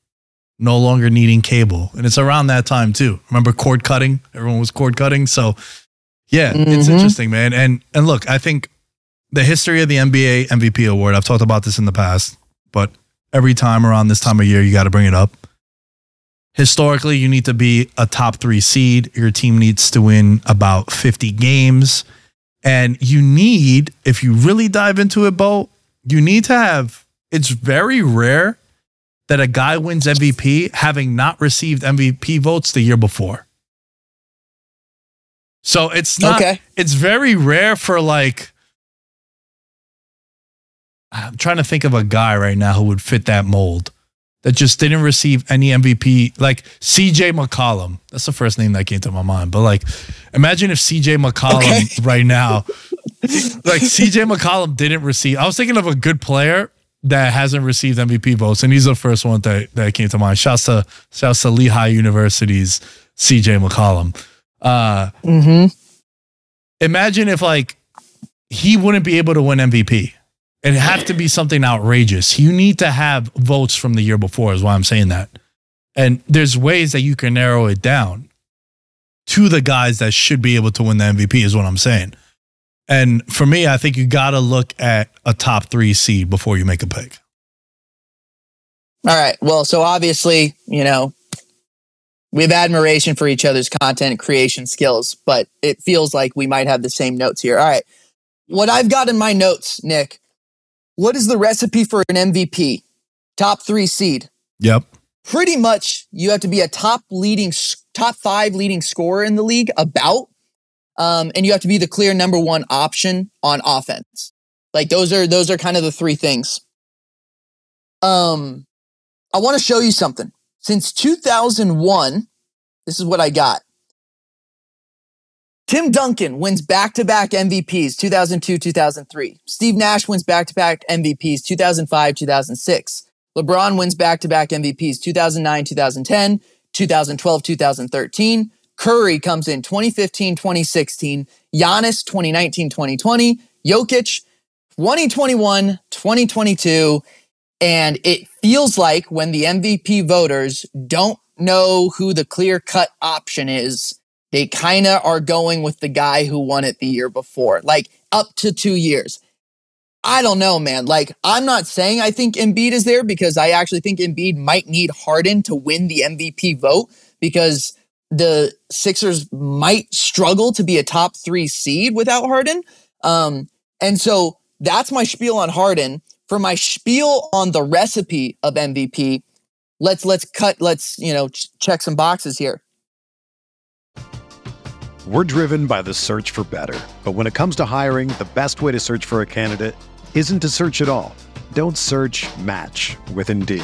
no longer needing cable. And it's around that time too. Remember cord cutting? Everyone was cord cutting. So yeah, it's Mhm. interesting, man. And and look, I think the history of the NBA MVP award, I've talked about this in the past, but every time around this time of year, you got to bring it up. Historically, you need to be a top three seed. Your team needs to win about 50 games. And you need, if you really dive into it, Bo, you need to have, it's very rare that a guy wins MVP having not received MVP votes the year before. So it's not, Okay. it's very rare for like, I'm trying to think of a guy right now who would fit that mold that just didn't receive any MVP. Like CJ McCollum. That's the first name that came to my mind. But like, imagine if CJ McCollum Okay. right now, like CJ McCollum didn't receive. I was thinking of a good player that hasn't received MVP votes, and he's the first one that, that came to mind. Shouts to shouts to Lehigh University's CJ McCollum. Uh, Mm-hmm. imagine if like he wouldn't be able to win MVP. It'd have to be something outrageous. You need to have votes from the year before, is why I'm saying that. And there's ways that you can narrow it down to the guys that should be able to win the MVP, is what I'm saying. And for me, I think you got to look at a top three seed before you make a pick. All right. Well, so obviously, you know, we have admiration for each other's content creation skills, but it feels like we might have the same notes here. All right. What I've got in my notes, Nick, what is the recipe for an MVP? Top three seed. Yep. Pretty much, you have to be a top leading, top five leading scorer in the league, about, um, and you have to be the clear number one option on offense. Like those are those are kind of the three things. Um, I want to show you something. Since 2001, this is what I got. Tim Duncan wins back to back MVPs 2002, 2003. Steve Nash wins back to back MVPs 2005, 2006. LeBron wins back to back MVPs 2009, 2010, 2012, 2013. Curry comes in 2015, 2016. Giannis 2019, 2020. Jokic 2021, 2022. And it feels like when the MVP voters don't know who the clear cut option is, they kind of are going with the guy who won it the year before, like up to two years. I don't know, man. Like, I'm not saying I think Embiid is there because I actually think Embiid might need Harden to win the MVP vote because the Sixers might struggle to be a top three seed without Harden. Um, and so that's my spiel on Harden. For my spiel on the recipe of MVP, let's let's cut let's you know ch- check some boxes here. We're driven by the search for better. But when it comes to hiring, the best way to search for a candidate isn't to search at all. Don't search match with Indeed.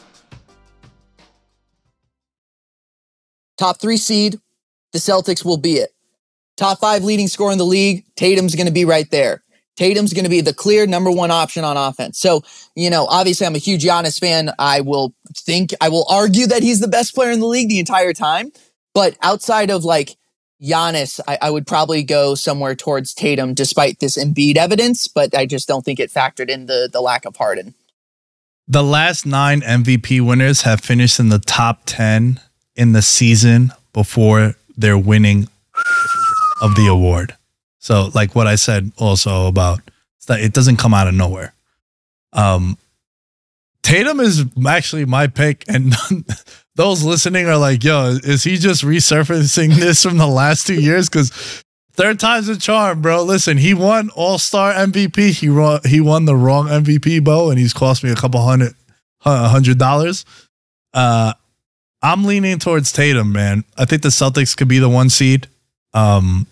Top three seed, the Celtics will be it. Top five leading scorer in the league, Tatum's going to be right there. Tatum's going to be the clear number one option on offense. So, you know, obviously I'm a huge Giannis fan. I will think, I will argue that he's the best player in the league the entire time. But outside of like Giannis, I, I would probably go somewhere towards Tatum despite this Embiid evidence, but I just don't think it factored in the, the lack of Harden. The last nine MVP winners have finished in the top 10 in the season before their winning of the award. So, like what I said also about that it doesn't come out of nowhere. Um, Tatum is actually my pick, and (laughs) those listening are like, "Yo, is he just resurfacing this from the last two years?" Because third time's a charm, bro. Listen, he won All Star MVP. He won, he won the wrong MVP, Bo, and he's cost me a couple hundred hundred dollars. Uh, I'm leaning towards Tatum, man. I think the Celtics could be the one seed. Um,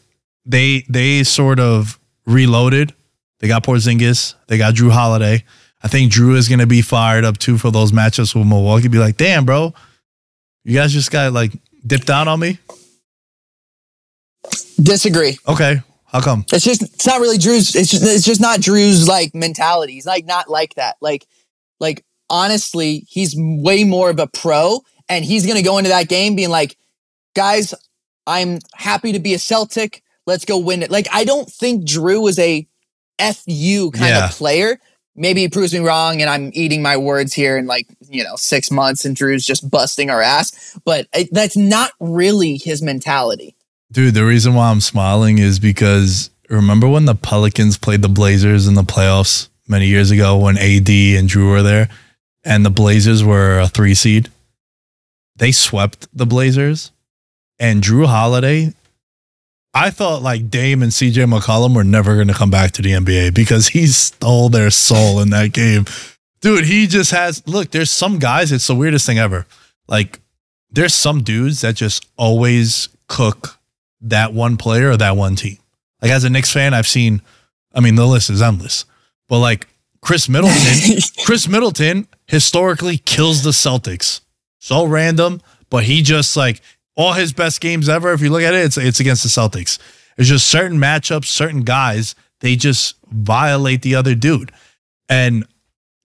they they sort of reloaded. They got Porzingis. They got Jrue Holiday. I think Jrue is going to be fired up too for those matchups with Milwaukee. Be like, damn, bro, you guys just got like dipped down on me. Disagree. Okay, how come? It's just it's not really Jrue's. It's just it's just not Jrue's like mentality. He's like not like that. Like like honestly, he's way more of a pro, and he's gonna go into that game being like, guys, I'm happy to be a Celtic. Let's go win it. Like I don't think Jrue is a fu kind Yeah. of player. Maybe he proves me wrong, and I'm eating my words here in like you know six months, and Jrue's just busting our ass. But it, that's not really his mentality. Dude, the reason why I'm smiling is because remember when the Pelicans played the Blazers in the playoffs many years ago when AD and Jrue were there and the Blazers were a three seed? They swept the Blazers and Jrue Holiday. I thought like Dame and CJ McCollum were never going to come back to the NBA because he stole their soul in that game. Dude, he just has look, there's some guys, it's the weirdest thing ever. Like, there's some dudes that just always cook that one player or that one team. Like as a Knicks fan, I've seen, I mean, the list is endless. But like Khris Middleton, (laughs) Khris Middleton historically kills the Celtics. So random, but he just like all his best games ever. If you look at it, it's it's against the Celtics. It's just certain matchups, certain guys, they just violate the other dude. And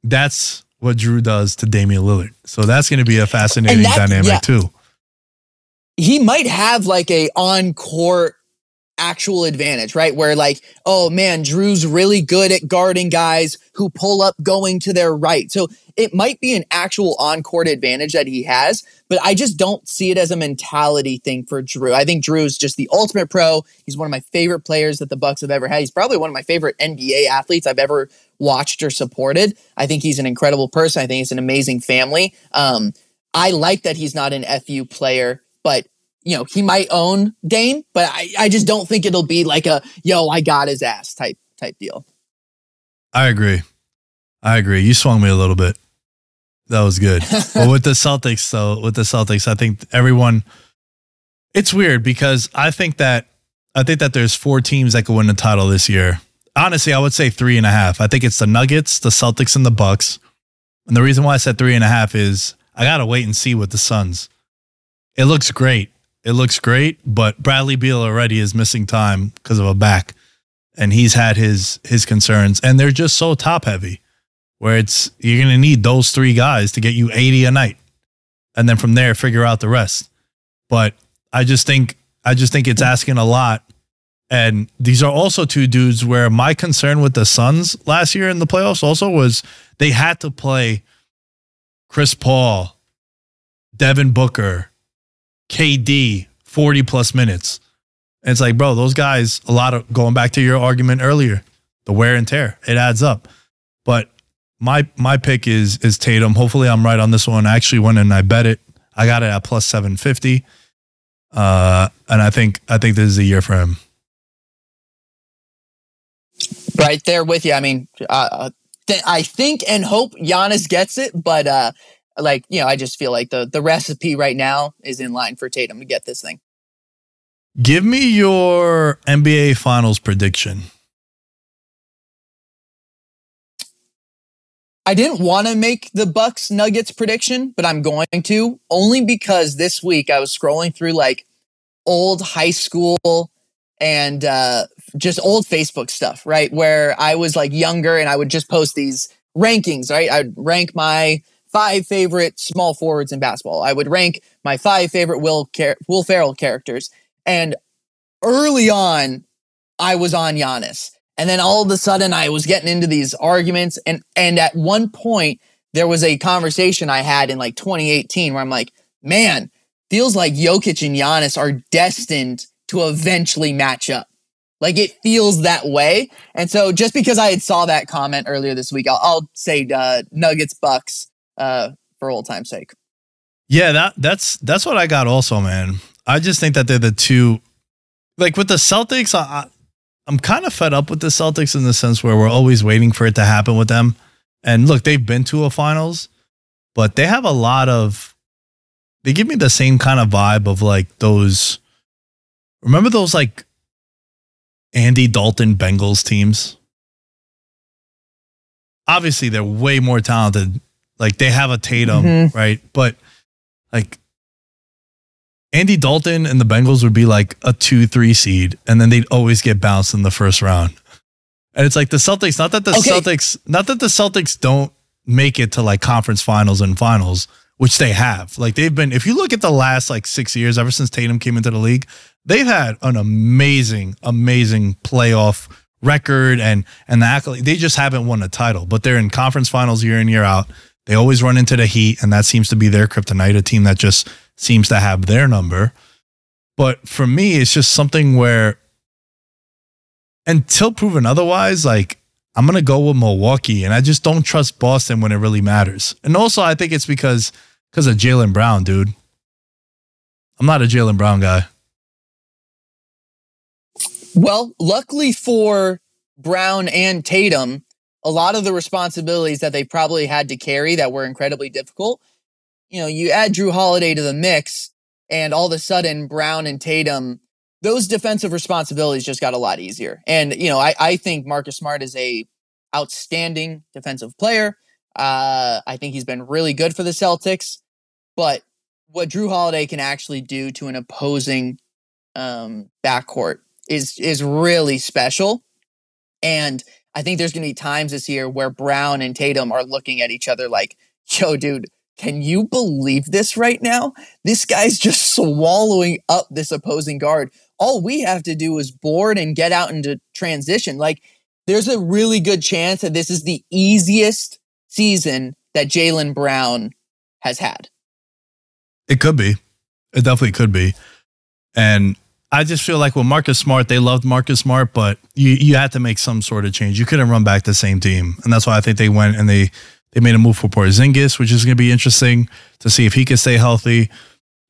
that's what Jrue does to Damian Lillard. So that's going to be a fascinating that- dynamic yeah. too. he might have like a on court actual advantage, right? Where like, oh man, Jrue's really good at guarding guys who pull up going to their right. So it might be an actual on court advantage that he has, but I just don't see it as a mentality thing for Jrue. I think Jrue's just the ultimate pro. He's one of my favorite players that the Bucks have ever had. He's probably one of my favorite NBA athletes I've ever watched or supported. I think he's an incredible person. I think he's an amazing family. Um, I like that he's not an FU player, but you know, he might own Dame, but I, I just don't think it'll be like a yo, I got his ass type type deal. I agree. I agree. You swung me a little bit. That was good. (laughs) but with the Celtics, though, with the Celtics, I think everyone. It's weird because I think that I think that there's four teams that could win the title this year. Honestly, I would say three and a half. I think it's the Nuggets, the Celtics, and the Bucks. And the reason why I said three and a half is I gotta wait and see with the Suns. It looks great. It looks great, but Bradley Beal already is missing time because of a back, and he's had his his concerns, and they're just so top heavy, where it's you're gonna need those three guys to get you 80 a night, and then from there figure out the rest. But I just think I just think it's asking a lot, and these are also two dudes where my concern with the Suns last year in the playoffs also was they had to play Chris Paul, Devin Booker, KD 40 plus minutes. And it's like, bro, those guys, a lot of going back to your argument earlier, the wear and tear, it adds up. But my my pick is is Tatum. Hopefully I'm right on this one. I actually went and I bet it. I got it at plus 750. Uh and I think I think this is a year for him. Right there with you. I mean, uh, th- I think and hope Giannis gets it, but uh, like you know, I just feel like the the recipe right now is in line for Tatum to get this thing. Give me your NBA finals prediction. I didn't want to make the Bucks Nuggets prediction, but I'm going to only because this week I was scrolling through like old high school and uh, just old Facebook stuff, right? Where I was like younger and I would just post these rankings, right? I'd rank my five favorite small forwards in basketball. I would rank my five favorite Will Car- Will Ferrell characters. And early on, I was on Giannis. And then all of a sudden I was getting into these arguments and and at one point there was a conversation I had in like 2018 where I'm like, man, feels like Jokic and Giannis are destined to eventually match up. Like it feels that way. And so just because I had saw that comment earlier this week, I'll, I'll say uh, Nuggets Bucks uh, for old time's sake. Yeah, that that's that's what I got also, man. I just think that they're the two like with the Celtics, I, I'm kind of fed up with the Celtics in the sense where we're always waiting for it to happen with them. And look, they've been to a finals, but they have a lot of they give me the same kind of vibe of like those remember those like Andy Dalton Bengals teams? Obviously, they're way more talented. Like they have a Tatum, Mhm. right? But like Andy Dalton and the Bengals would be like a two, three seed, and then they'd always get bounced in the first round. And it's like the Celtics, not that the Okay. Celtics, not that the Celtics don't make it to like conference finals and finals, which they have. Like they've been, if you look at the last like six years, ever since Tatum came into the league, they've had an amazing, amazing playoff record and and the accolade. They just haven't won a title, but they're in conference finals year in, year out. They always run into the Heat, and that seems to be their kryptonite, a team that just seems to have their number. But for me, it's just something where until proven otherwise, like I'm gonna go with Milwaukee, and I just don't trust Boston when it really matters. And also, I think it's because because of Jaylen Brown, dude. I'm not a Jaylen Brown guy. Well, luckily for Brown and Tatum, a lot of the responsibilities that they probably had to carry that were incredibly difficult, you know, you add Jrue Holiday to the mix, and all of a sudden Brown and Tatum, those defensive responsibilities just got a lot easier. And you know, I, I think Marcus Smart is a outstanding defensive player. Uh, I think he's been really good for the Celtics, but what Jrue Holiday can actually do to an opposing um, backcourt is is really special. And I think there's going to be times this year where Brown and Tatum are looking at each other like, "Yo, dude, can you believe this right now? This guy's just swallowing up this opposing guard. All we have to do is board and get out into transition. Like, there's a really good chance that this is the easiest season that Jaylen Brown has had. It could be. It definitely could be. And I just feel like with Marcus Smart, they loved Marcus Smart, but you you had to make some sort of change. You couldn't run back the same team, and that's why I think they went and they they made a move for Porzingis, which is going to be interesting to see if he can stay healthy.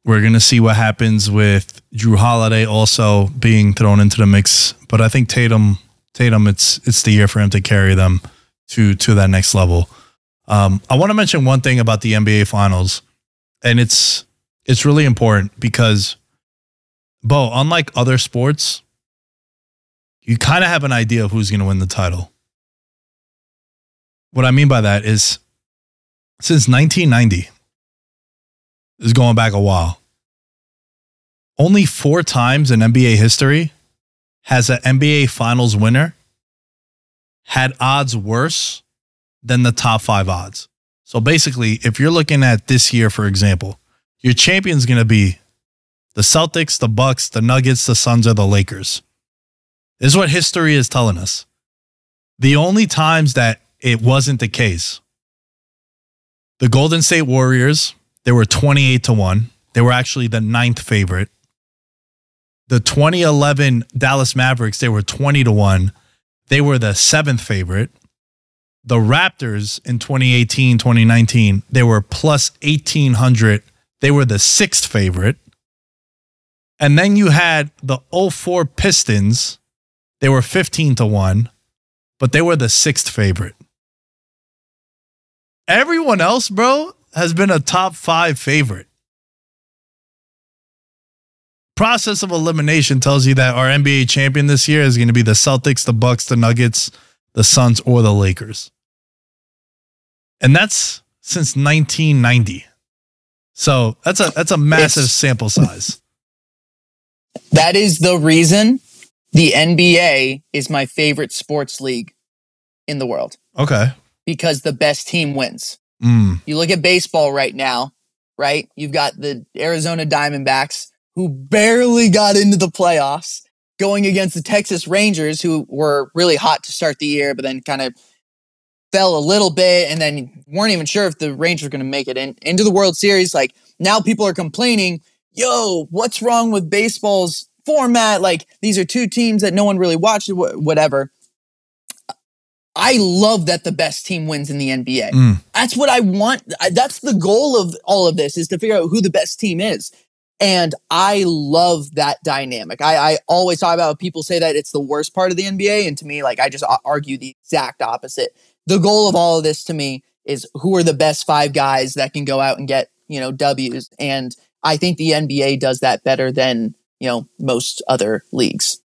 We're going to see what happens with Jrue Holiday also being thrown into the mix, but I think Tatum Tatum it's it's the year for him to carry them to to that next level. Um, I want to mention one thing about the NBA Finals, and it's it's really important because, Bo, unlike other sports, you kind of have an idea of who's going to win the title. What I mean by that is, since 1990, is going back a while. Only four times in NBA history has an NBA Finals winner had odds worse than the top five odds. So basically, if you're looking at this year, for example, your champion's going to be the Celtics, the Bucks, the Nuggets, the Suns, or the Lakers. This is what history is telling us. The only times that it wasn't the case, the Golden State Warriors, they were 28 to 1. They were actually the ninth favorite. The 2011 Dallas Mavericks, they were 20 to 1. They were the seventh favorite the Raptors in 2018, 2019, they were plus 1800. They were the sixth favorite. And then you had the 04 Pistons. They were 15 to 1, but they were the sixth favorite. Everyone else, bro, has been a top five favorite. Process of elimination tells you that our NBA champion this year is going to be the Celtics, the Bucks, the Nuggets, the Suns, or the Lakers. and that's since 1990. So that's a that's a massive It's- sample size. That is the reason the NBA is my favorite sports league in the world Okay. because the best team wins. Mm. You look at baseball right now, right? You've got the Arizona Diamondbacks who barely got into the playoffs going against the Texas Rangers who were really hot to start the year, but then kind of fell a little bit and then weren't even sure if the Rangers were going to make it in, into the World Series. Like now people are complaining, yo, what's wrong with baseball's format? Like these are two teams that no one really watched, whatever. I love that the best team wins in the NBA. Mm. That's what I want. That's the goal of all of this is to figure out who the best team is. And I love that dynamic. I, I always talk about people say that it's the worst part of the NBA. And to me, like I just argue the exact opposite. The goal of all of this to me is who are the best five guys that can go out and get, you know, W's. And I think the NBA does that better than, you know, most other leagues.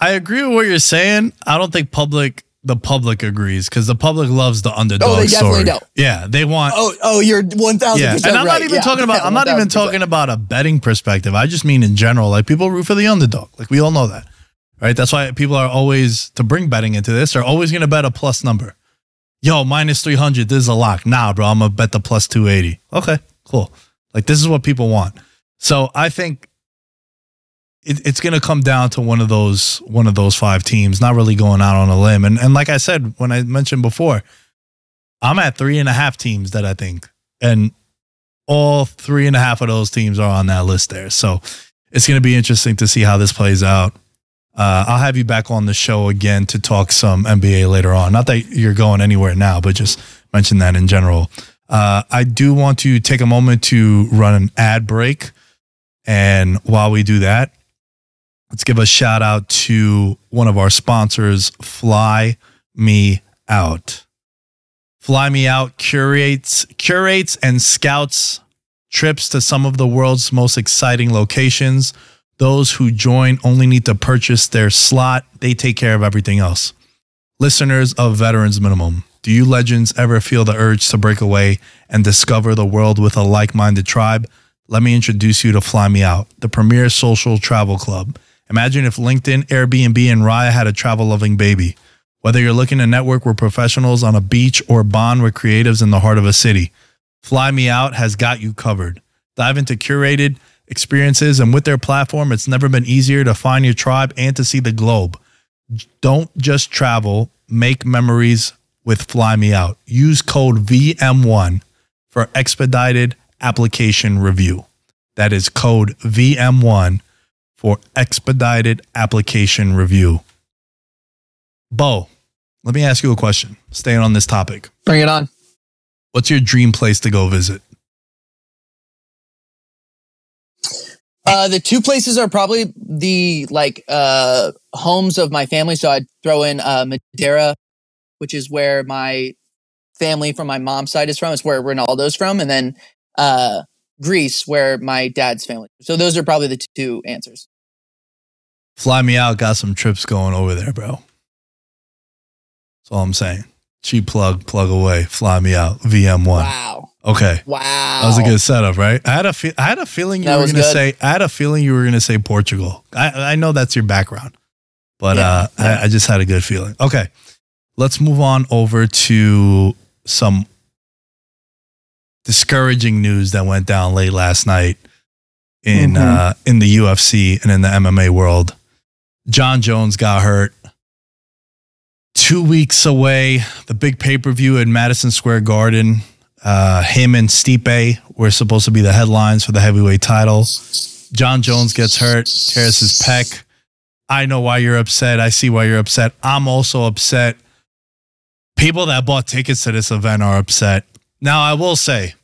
I agree with what you're saying. I don't think public the public agrees because the public loves the underdog Oh, they definitely story. don't. Yeah, they want. Oh, oh, you're 1000% yeah, and I'm not even Yeah, talking about. I'm not even talking about a betting perspective. I just mean in general. Like people root for the underdog. Like we all know that, right? That's why people are always to bring betting into this. They're always going to bet a plus number. Yo, minus three hundred. This is a lock. Nah, bro. I'm gonna bet the plus two eighty. Okay, cool. Like this is what people want. So I think it, it's going to come down to one of those one of those five teams. Not really going out on a limb. And and like I said when I mentioned before, I'm at three and a half teams that I think, and all three and a half of those teams are on that list there. So it's going to be interesting to see how this plays out. Uh, I'll have you back on the show again to talk some NBA later on. Not that you're going anywhere now, but just mention that in general. Uh, I do want to take a moment to run an ad break. And while we do that, let's give a shout out to one of our sponsors, Fly Me Out. Fly Me Out curates curates and scouts trips to some of the world's most exciting locations. Those who join only need to purchase their slot. They take care of everything else. Listeners of Veterans Minimum, do you legends ever feel the urge to break away and discover the world with a like-minded tribe? Let me introduce you to Fly Me Out, the premier social travel club. Imagine if LinkedIn, Airbnb, and Raya had a travel-loving baby. Whether you're looking to network with professionals on a beach or bond with creatives in the heart of a city, Fly Me Out has got you covered. Dive into curated experiences, and with their platform, it's never been easier to find your tribe and to see the globe. Don't just travel, make memories with Fly Me Out. Use code VM1 for expedited application review. That is code VM1 for expedited application review. Bo, let me ask you a question. Staying on this topic. Bring it on. What's your dream place to go visit? Uh, the two places are probably the like uh homes of my family. So I'd throw in uh Madeira, which is where my family from my mom's side is from. It's where Ronaldo's from, and then uh Greece, where my dad's family. So those are probably the two answers. Fly me out. Got some trips going over there, bro. That's all I'm saying. Cheap plug, plug away. Fly me out. VM1. Wow, Okay. wow, That was a good setup, right? I had a fe- I had a feeling you That were going to say I had a feeling you were going to say Portugal. I I know that's your background. But Yeah, uh yeah. I, I just had a good feeling. Okay. Let's move on over to some discouraging news that went down late last night in Mhm. uh in the UFC and in the MMA world. Jon Jones got hurt. Two weeks away, the big pay per view at Madison Square Garden. Uh, him and Stipe were supposed to be the headlines for the heavyweight title. Jon Jones gets hurt, tears his pec. I know why you're upset. I see why you're upset. I'm also upset. People that bought tickets to this event are upset. Now, I will say,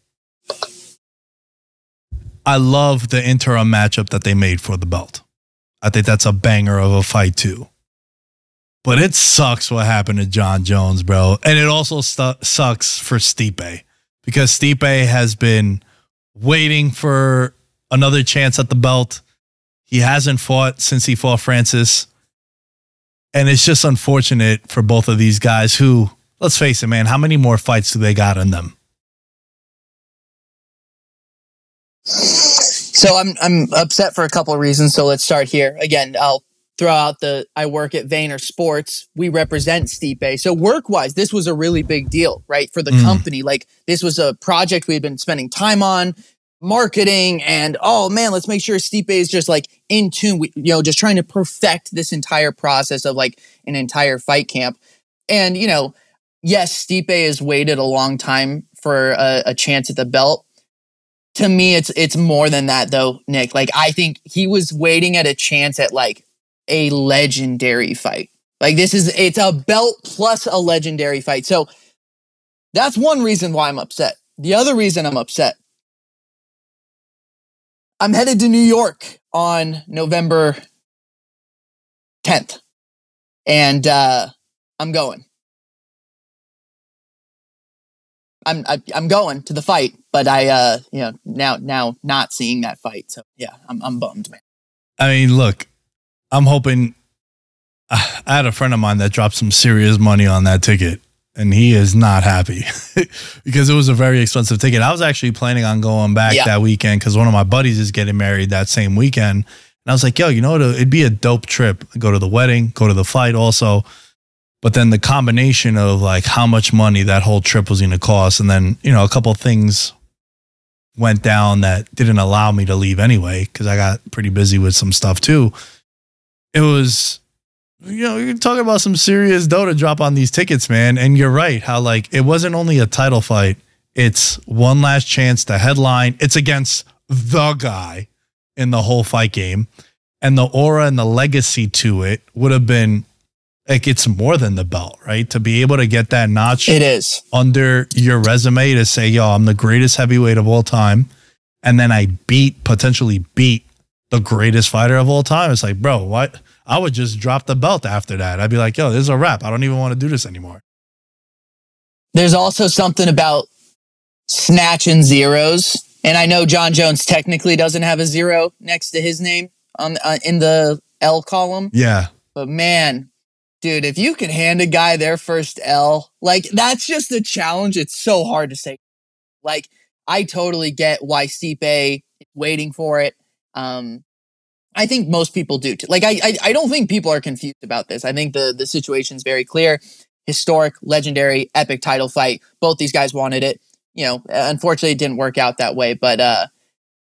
I love the interim matchup that they made for the belt. I think that's a banger of a fight, too. But it sucks what happened to Jon Jones, bro. And it also stu- sucks for Stipe because Stipe has been waiting for another chance at the belt. He hasn't fought since he fought Francis. And it's just unfortunate for both of these guys who, let's face it, man. How many more fights do they got in them? So I'm I'm upset for a couple of reasons. So let's start here. Again, I'll throw out the I work at Vayner Sports. We represent Stipe. So work wise, this was a really big deal, right? For the Mm. company. Like this was a project we had been spending time on, marketing, and oh man, let's make sure Stipe is just like in tune. with you know, just trying to perfect this entire process of like an entire fight camp. And you know, yes, Stipe has waited a long time for a, a chance at the belt to me it's it's more than that though nick like i think he was waiting at a chance at like a legendary fight. Like this is it's a belt plus a legendary fight. So that's one reason why i'm upset. The other reason i'm upset i'm headed to new york on november 10th and uh i'm going. I'm I, I'm going to the fight, but I uh you know now now not seeing that fight. So yeah, I'm I'm bummed, man. I mean, look, I'm hoping. Uh, I had a friend of mine that dropped some serious money on that ticket, and he is not happy (laughs) because it was a very expensive ticket. I was actually planning on going back Yeah. that weekend because one of my buddies is getting married that same weekend. And I was like, yo, you know what? It'd be a dope trip. Go to the wedding, go to the fight also. But then the combination of like how much money that whole trip was going to cost. And then, you know, a couple things went down that didn't allow me to leave anyway because I got pretty busy with some stuff too. It was, you know, you're talking about some serious dough to drop on these tickets, man. And you're right, how like it wasn't only a title fight, it's one last chance to headline. It's against the guy in the whole fight game. And the aura and the legacy to it would have been like it's more than the belt, right? To be able to get that notch It is. under your resume to say, yo, I'm the greatest heavyweight of all time. And then I beat, potentially beat the greatest fighter of all time. It's like, bro, what? I would just drop the belt after that. I'd be like, yo, this is a wrap. I don't even want to do this anymore. There's also something about snatching zeros, and I know Jon Jones technically doesn't have a zero next to his name on uh, in the L column, Yeah. but man. Dude, if you can hand a guy their first L, like that's just a challenge. It's so hard to say. Like, I totally get why Stipe is waiting for it. Um, I think most people do too. Like, I, I, I don't think people are confused about this. I think the the situation is very clear. Historic, legendary, epic title fight. Both these guys wanted it. You know, unfortunately, it didn't work out that way. But uh,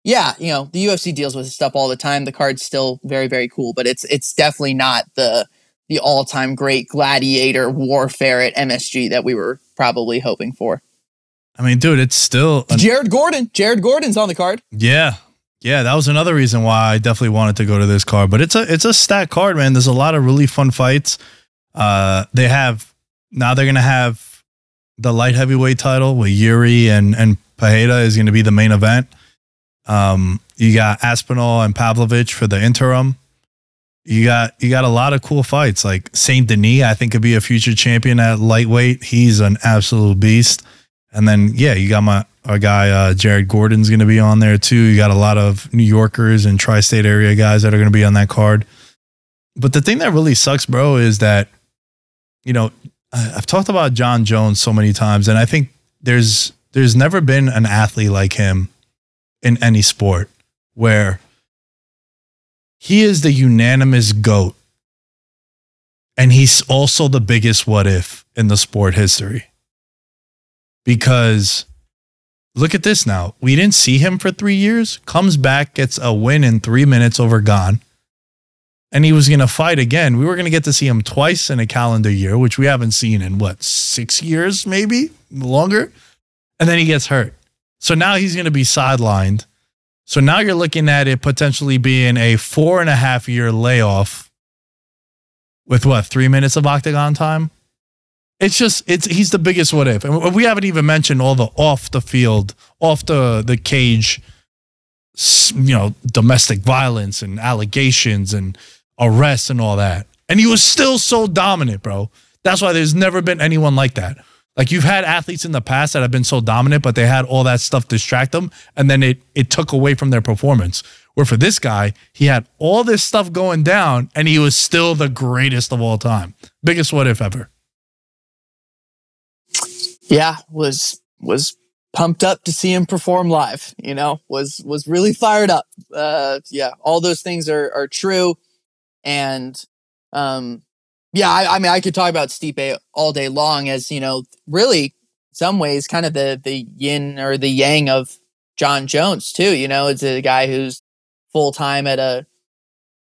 yeah, you know, the UFC deals with this stuff all the time. The card's still very, very cool, but it's it's definitely not the the all time great gladiator warfare at MSG that we were probably hoping for. I mean, dude, it's still, an- Jared Gordon, Jared Gordon's on the card. yeah. Yeah, that was another reason why I definitely wanted to go to this card. But it's a it's a stacked card, man. There's a lot of really fun fights. Uh, they have now they're gonna have the light heavyweight title with Yuri and and Pereira is gonna be the main event. Um, you got Aspinall and Pavlovich for the interim. You got you got a lot of cool fights. Like Saint Denis, I think could be a future champion at lightweight. He's an absolute beast. And then yeah, you got my our guy uh, Jared Gordon's going to be on there too. You got a lot of New Yorkers and tri-state area guys that are going to be on that card. But the thing that really sucks, bro, is that you know I've talked about Jon Jones so many times, and I think there's there's never been an athlete like him in any sport where he is the unanimous goat, and he's also the biggest what if in the sport history because look at this now. We didn't see him for three years. Comes back, gets a win in three minutes over Gane. And he was going to fight again. We were going to get to see him twice in a calendar year, which we haven't seen in what, six years, maybe longer. And then he gets hurt. So now he's going to be sidelined. So now you're looking at it potentially being a four and a half year layoff with what, three minutes of octagon time? It's just it's he's the biggest what if, and we haven't even mentioned all the off the field, off the the cage, you know, domestic violence and allegations and arrests and all that. And he was still so dominant, bro. That's why there's never been anyone like that. Like you've had athletes in the past that have been so dominant, but they had all that stuff distract them, and then it it took away from their performance. Where for this guy, he had all this stuff going down, and he was still the greatest of all time, biggest what if ever. Yeah, was was pumped up to see him perform live. You know, was was really fired up. Uh, yeah, all those things are are true, and um, yeah, I, I mean, I could talk about Stipe all day long, as you know, really, some ways, kind of the the yin or the yang of Jon Jones too. You know, it's a guy who's full time at a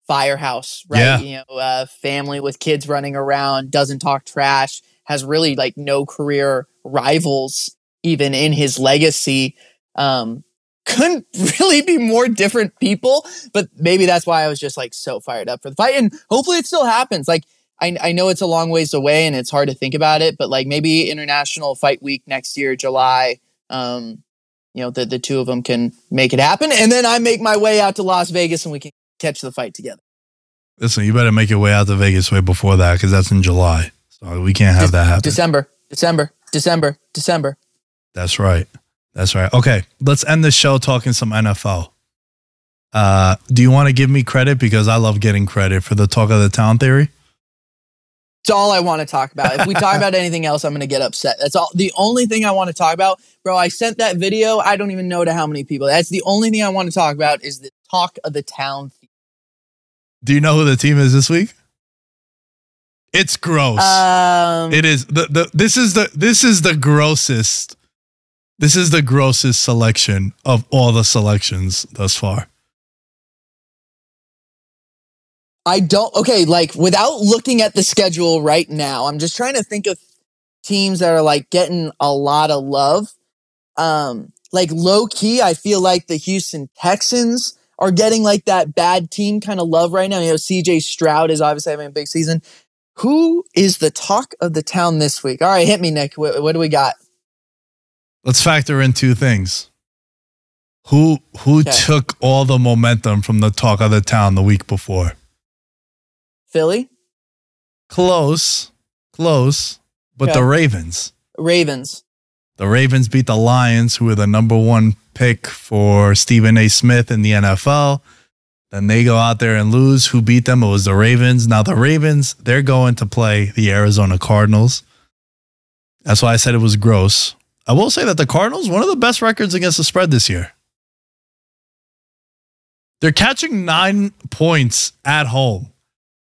firehouse, right? Yeah. You know, uh, family with kids running around, doesn't talk trash, has really like no career rivals even in his legacy. Um, couldn't (laughs) really be more different people, but maybe that's why I was just like so fired up for the fight. And hopefully it still happens. Like, I, I know it's a long ways away and it's hard to think about it, but like maybe International Fight Week next year, July, um, you know, the, the two of them can make it happen. And then I make my way out to Las Vegas and we can catch the fight together. Listen, you better make your way out to Vegas way before that because that's in July. So we can't have that happen. December, December, December, December. That's right. That's right. Okay, let's end the show talking some NFL. Uh, do you want to give me credit because I love getting credit for the talk of the town theory? It's all I want to talk about. If we talk about (laughs) anything else, I'm going to get upset. That's all. The only thing I want to talk about, bro. I sent that video. I don't even know to how many people. That's the only thing I want to talk about is the talk of the town. Do you know who the team is this week? It's gross. Um, it is the, the this is the this is the grossest. This is the grossest selection of all the selections thus far. I don't. Okay, like without looking at the schedule right now, I'm just trying to think of teams that are like getting a lot of love. Um, like low key, I feel like the Houston Texans are getting like that bad team kind of love right now. You know, CJ Stroud is obviously having a big season. Who is the talk of the town this week? All right, hit me, Nick. What, what do we got? Let's factor in two things. Who who Okay. took all the momentum from the talk of the town the week before? Philly, Close, close, but Okay. the Ravens. Ravens. The Ravens beat the Lions, who were the number one pick for Stephen A. Smith in the NFL. Then they go out there and lose. Who beat them? It was the Ravens. Now the Ravens, they're going to play the Arizona Cardinals. That's why I said it was gross. I will say that the Cardinals, one of the best records against the spread this year. They're catching nine points at home.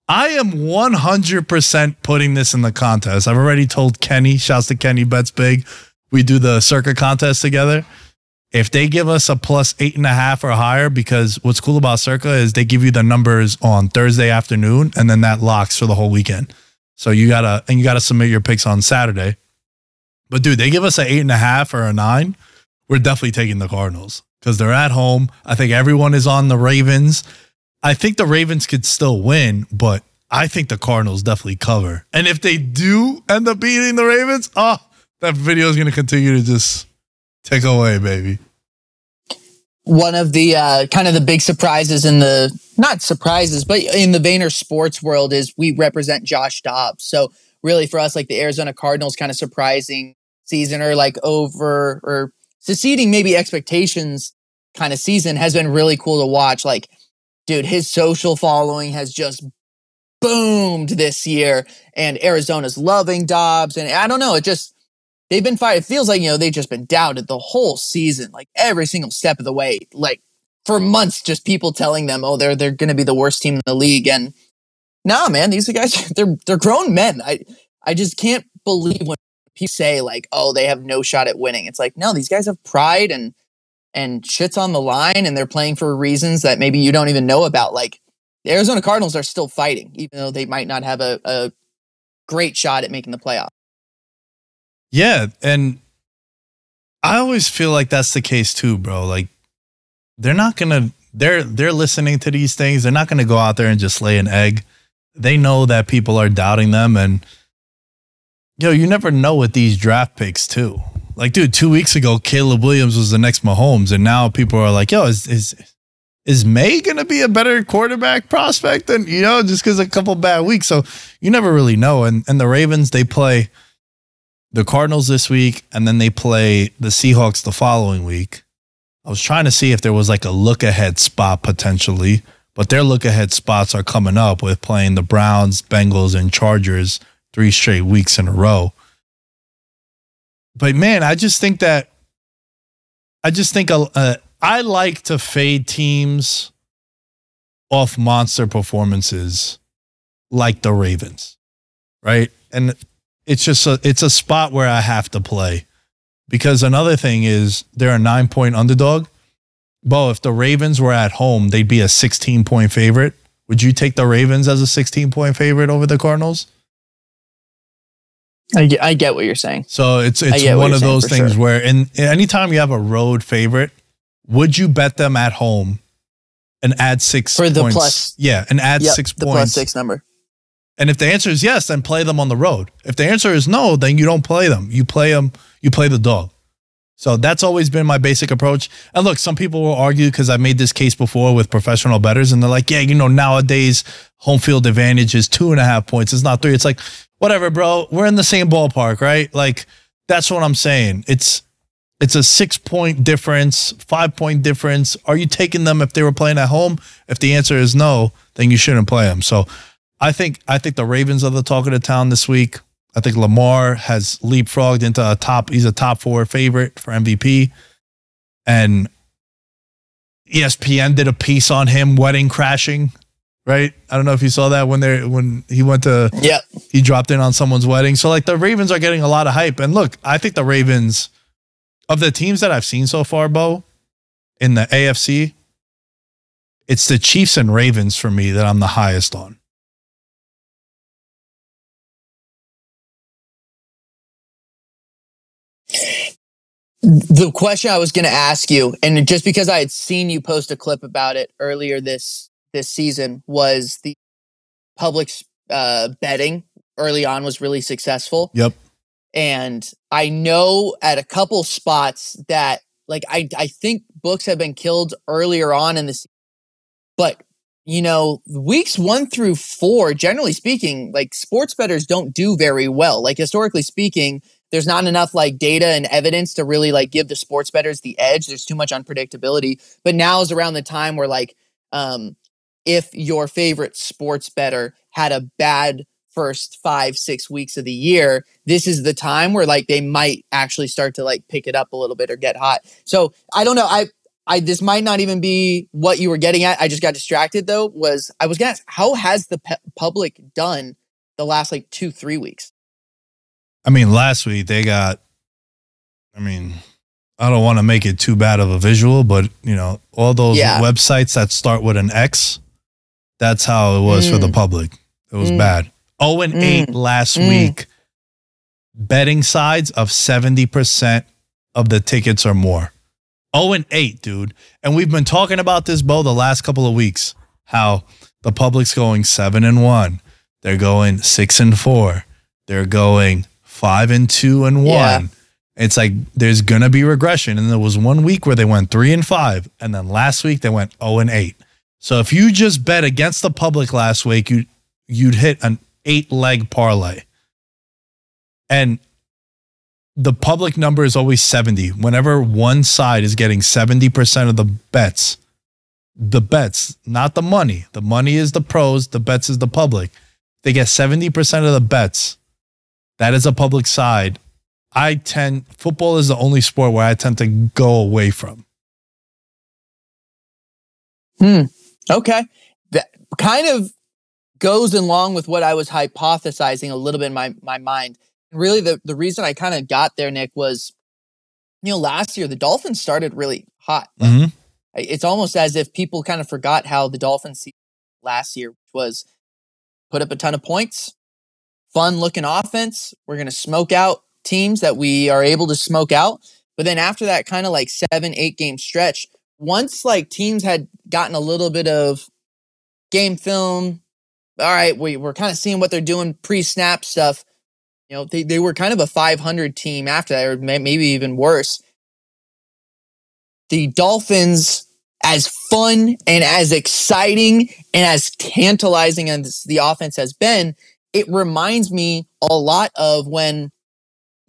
I am 100% putting this in the contest. I've already told Kenny, shouts to Kenny Bets Big. We do the Circa contest together. If they give us a plus eight and a half or higher, because what's cool about Circa is they give you the numbers on Thursday afternoon and then that locks for the whole weekend. So you gotta and you gotta submit your picks on Saturday. But dude, they give us an eight and a half or a nine. We're definitely taking the Cardinals because they're at home. I think everyone is on the Ravens. I think the Ravens could still win, but I think the Cardinals definitely cover. And if they do end up beating the Ravens, oh, that video is going to continue to just take away, baby. one of the uh, kind of the big surprises in the not surprises, but in the Vayner sports world is we represent Josh Dobbs. So really for us, like the Arizona Cardinals kind of surprising season or like over or succeeding maybe expectations kind of season has been really cool to watch. Like, dude, his social following has just boomed this year and Arizona's loving Dobbs. And I don't know, it just they've been fired. It feels like, you know, they've just been doubted the whole season, like every single step of the way. Like for months, just people telling them, oh, they're they're gonna be the worst team in the league. And nah, man, these guys, (laughs) they're they're grown men. I I just can't believe when people say like, oh, they have no shot at winning. It's like, no, these guys have pride and and shit's on the line and they're playing for reasons that maybe you don't even know about. Like the Arizona Cardinals are still fighting, even though they might not have a, a great shot at making the playoff. Yeah, and I always feel like that's the case too, bro. Like they're not gonna they're they're listening to these things. They're not gonna go out there and just lay an egg. They know that people are doubting them, and yo, you never know with these draft picks too. Like, dude, two weeks ago, Caleb Williams was the next Mahomes, and now people are like, yo, is is is Maye gonna be a better quarterback prospect than you know just because a couple bad weeks? So you never really know. And and the Ravens they play the Cardinals this week, and then they play the Seahawks the following week. I was trying to see if there was like a look ahead spot potentially, but their look ahead spots are coming up with playing the Browns, Bengals, and Chargers three straight weeks in a row. but man, I just think that I just think uh, uh, I like to fade teams off monster performances like the Ravens, right? And it's just a it's a spot where I have to play because another thing is they're a nine point underdog. Bo, if the Ravens were at home, they'd be a 16 point favorite. Would you take the Ravens as a 16 point favorite over the Cardinals? I get, I get what you're saying. So it's it's one of those things sure. where in anytime you have a road favorite, would you bet them at home and add six For the points? plus- Yeah, and add Yep, six the points. plus six number. And if the answer is yes, then play them on the road. If the answer is no, then you don't play them. You play them. You play the dog. So that's always been my basic approach. And look, some people will argue because I've made this case before with professional bettors, and they're like, "Yeah, you know, nowadays home field advantage is two and a half points. It's not three. It's like, whatever, bro. We're in the same ballpark, right? Like, that's what I'm saying. It's it's a six point difference, five point difference. Are you taking them if they were playing at home? If the answer is no, then you shouldn't play them. So I think I think the Ravens are the talk of the town this week. I think Lamar has leapfrogged into a top. He's a top four favorite for MVP, and ESPN did a piece on him wedding crashing. Right? I don't know if you saw that when they when he went to Yep. he dropped in on someone's wedding. So like the Ravens are getting a lot of hype. And look, I think the Ravens of the teams that I've seen so far, Bo, in the AFC, it's the Chiefs and Ravens for me that I'm the highest on. The question I was going to ask you, and just because I had seen you post a clip about it earlier this this season, was the public uh, betting early on was really successful. Yep. and I know at a couple spots that like I I think books have been killed earlier on in this, but you know weeks one through four, generally speaking, like sports bettors don't do very well. Like historically speaking, there's not enough like data and evidence to really like give the sports bettors the edge. There's too much unpredictability. But now is around the time where like um if your favorite sports better had a bad first five six weeks of the year this is the time where like they might actually start to like pick it up a little bit or get hot so i don't know i i this might not even be what you were getting at i just got distracted though was i was gonna ask how has the pe- public done the last like two three weeks I mean, last week they got, I mean, I don't want to make it too bad of a visual, but you know, all those Yeah. websites that start with an X, that's how it was for the Mm. public. It was Mm. bad. 0 and 8 last Mm. week. Betting sides of 70% of the tickets or more. 0 and 8, dude. And we've been talking about this, Bo, the last couple of weeks. How the public's going 7 and 1. They're going 6 and 4. They're going 5 and 2 and 1. Yeah. It's like there's gonna be regression. And there was one week where they went three and five, and then last week they went 0 and 8. So if you just bet against the public last week, you you'd hit an eight leg parlay. And the public number is always 70. Whenever one side is getting 70% of the bets, the bets, not the money. The money is the pros, the bets is the public. They get 70% of the bets. That is a public side. I tend football is the only sport where I tend to go away from. Hmm. Okay. That kind of goes along with what I was hypothesizing a little bit in my, my mind. Really, the, the reason I kind of got there, Nick, was, you know, last year the Dolphins started really hot. Mhm. It's almost as if people kind of forgot how the Dolphins last year was put up a ton of points, fun looking offense. We're going to smoke out teams that we are able to smoke out. But then after that kind of like seven, eight game stretch, once like teams had gotten a little bit of game film, all right, we, we're kind of seeing what they're doing pre snap stuff. You know, they, they were kind of a 500 team after that, or may, maybe even worse. The Dolphins, as fun and as exciting and as tantalizing as the offense has been, it reminds me a lot of when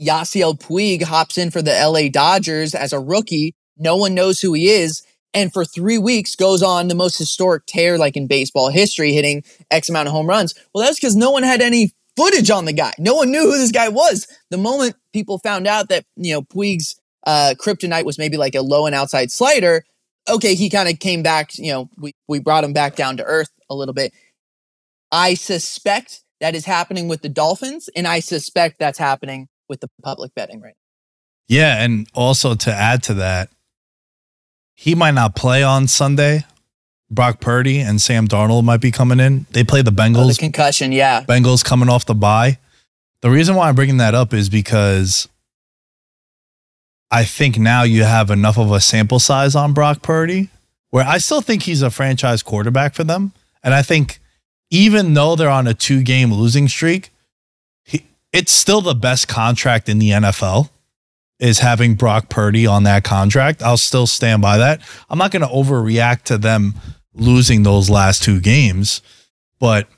Yasiel Puig hops in for the LA Dodgers as a rookie. No one knows who he is. And for three weeks goes on the most historic tear like in baseball history, hitting X amount of home runs. Well, that's because no one had any footage on the guy. No one knew who this guy was. The moment people found out that, you know, Puig's uh, kryptonite was maybe like a low and outside slider, okay, he kind of came back, you know, we, we brought him back down to earth a little bit. I suspect that is happening with the Dolphins, and I suspect that's happening with the public betting right Yeah, and also to add to that, he might not play on Sunday. Brock Purdy and Sam Darnold might be coming in. They play the now. Oh, Bengals. the concussion, yeah. Bengals coming off the bye. The reason why I'm bringing that up is because I think now you have enough of a sample size on Brock Purdy where I still think he's a franchise quarterback for them. And I think even though they're on a two game losing streak, he, it's still the best contract in the NFL is having Brock Purdy on that contract. I'll still stand by that. I'm not going to overreact to them losing those last two games, but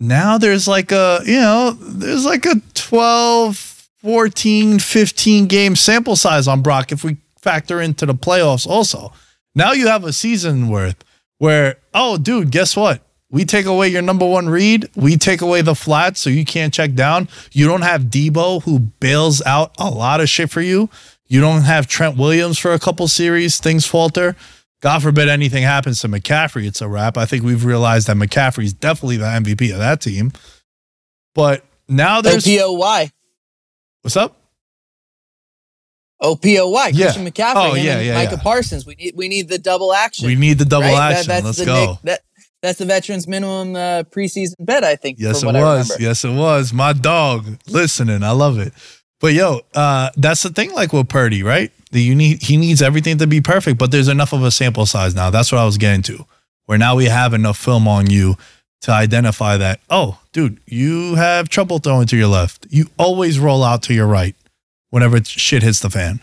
now there's like a, you know, there's like a 12, 14, 15 game sample size on Brock if we factor into the playoffs also. Now you have a season worth where, oh, dude, guess what? We take away your number one read. We take away the flat, so you can't check down. You don't have Deebo who bails out a lot of shit for you. You don't have Trent Williams for a couple series. Things falter. God forbid anything happens to McCaffrey. It's a wrap. I think we've realized that McCaffrey's definitely the MVP of that team. But now there's OPOY. what's up? OPOY. Yeah. Christian McCaffrey. Oh, yeah, and yeah, Micah yeah. Parsons. We need we need the double action. We need the double right? That- action. that's Let's the go. Nick- that, that's the veterans minimum uh, preseason bet, I think. Yes, it was. Yes, it was. My dog listening. I love it. But yo, uh, that's the thing. Like with Purdy, right? The you need he needs everything to be perfect, but there's enough of a sample size now. That's what I was getting to. Where now we have enough film on you to identify that. Oh, dude, you have trouble throwing to your left. You always roll out to your right whenever shit hits the fan.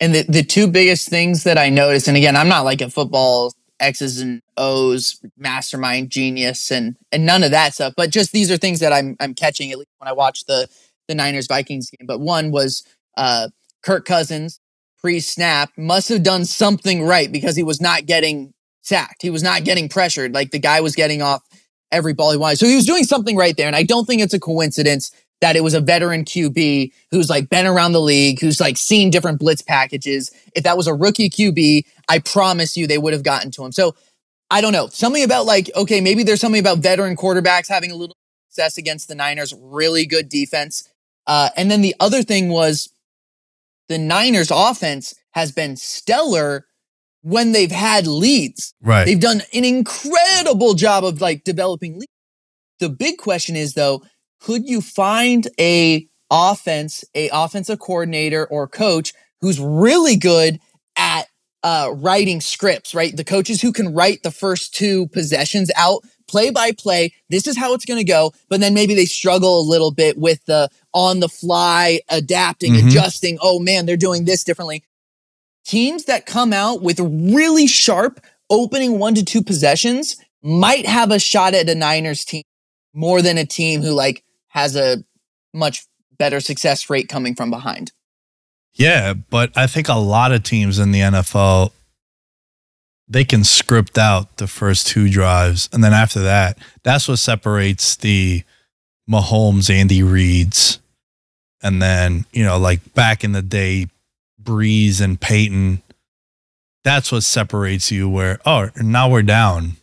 And the, the two biggest things that I noticed, and again, I'm not like a football X's and O's mastermind genius and and none of that stuff, but just these are things that I'm I'm catching at least when I watch the the Niners Vikings game. But one was uh Kirk Cousins pre-snap must have done something right because he was not getting sacked. He was not getting pressured. Like the guy was getting off every ball he wanted. So he was doing something right there. And I don't think it's a coincidence that it was a veteran QB who's like been around the league, who's like seen different blitz packages. If that was a rookie QB, I promise you they would have gotten to him. So I don't know. Something about like, okay, maybe there's something about veteran quarterbacks having a little success against the Niners, really good defense. Uh, and then the other thing was the Niners offense has been stellar when they've had leads. Right. They've done an incredible job of like developing leads. The big question is though, could you find a offense, a offensive coordinator or coach who's really good at uh, writing scripts, right? The coaches who can write the first two possessions out play by play. This is how it's going to go. But then maybe they struggle a little bit with the on the fly adapting, Mhm. adjusting. Oh man, they're doing this differently. Teams that come out with really sharp opening one to two possessions might have a shot at a Niners team more than a team who like has a much better success rate coming from behind. Yeah, but I think a lot of teams in the NFL they can script out the first two drives, and then after that, that's what separates the Mahomes, Andy Reids, and then you know, like back in the day, Brees and Peyton. That's what separates you. Where oh, now we're down.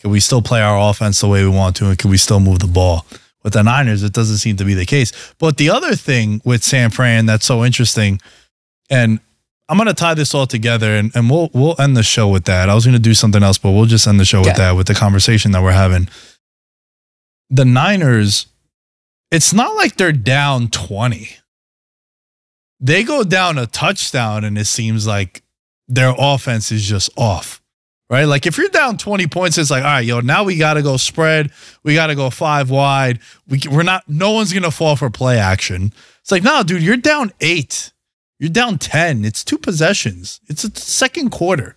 Can we still play our offense the way we want to, and can we still move the ball? With the Niners, it doesn't seem to be the case. But the other thing with San Fran that's so interesting, and I'm gonna tie this all together and, and we'll we'll end the show with that. I was gonna do something else, but we'll just end the show with that, with the conversation that we're having. The Niners, it's not like they're down 20. They go down a touchdown, and it seems like their offense is just off right? Like if you're down 20 points, it's like, all right, yo, now we got to go spread. We got to go five wide. We, we're not, no one's going to fall for play action. It's like, no, dude, you're down eight. You're down 10. It's two possessions. It's a second quarter.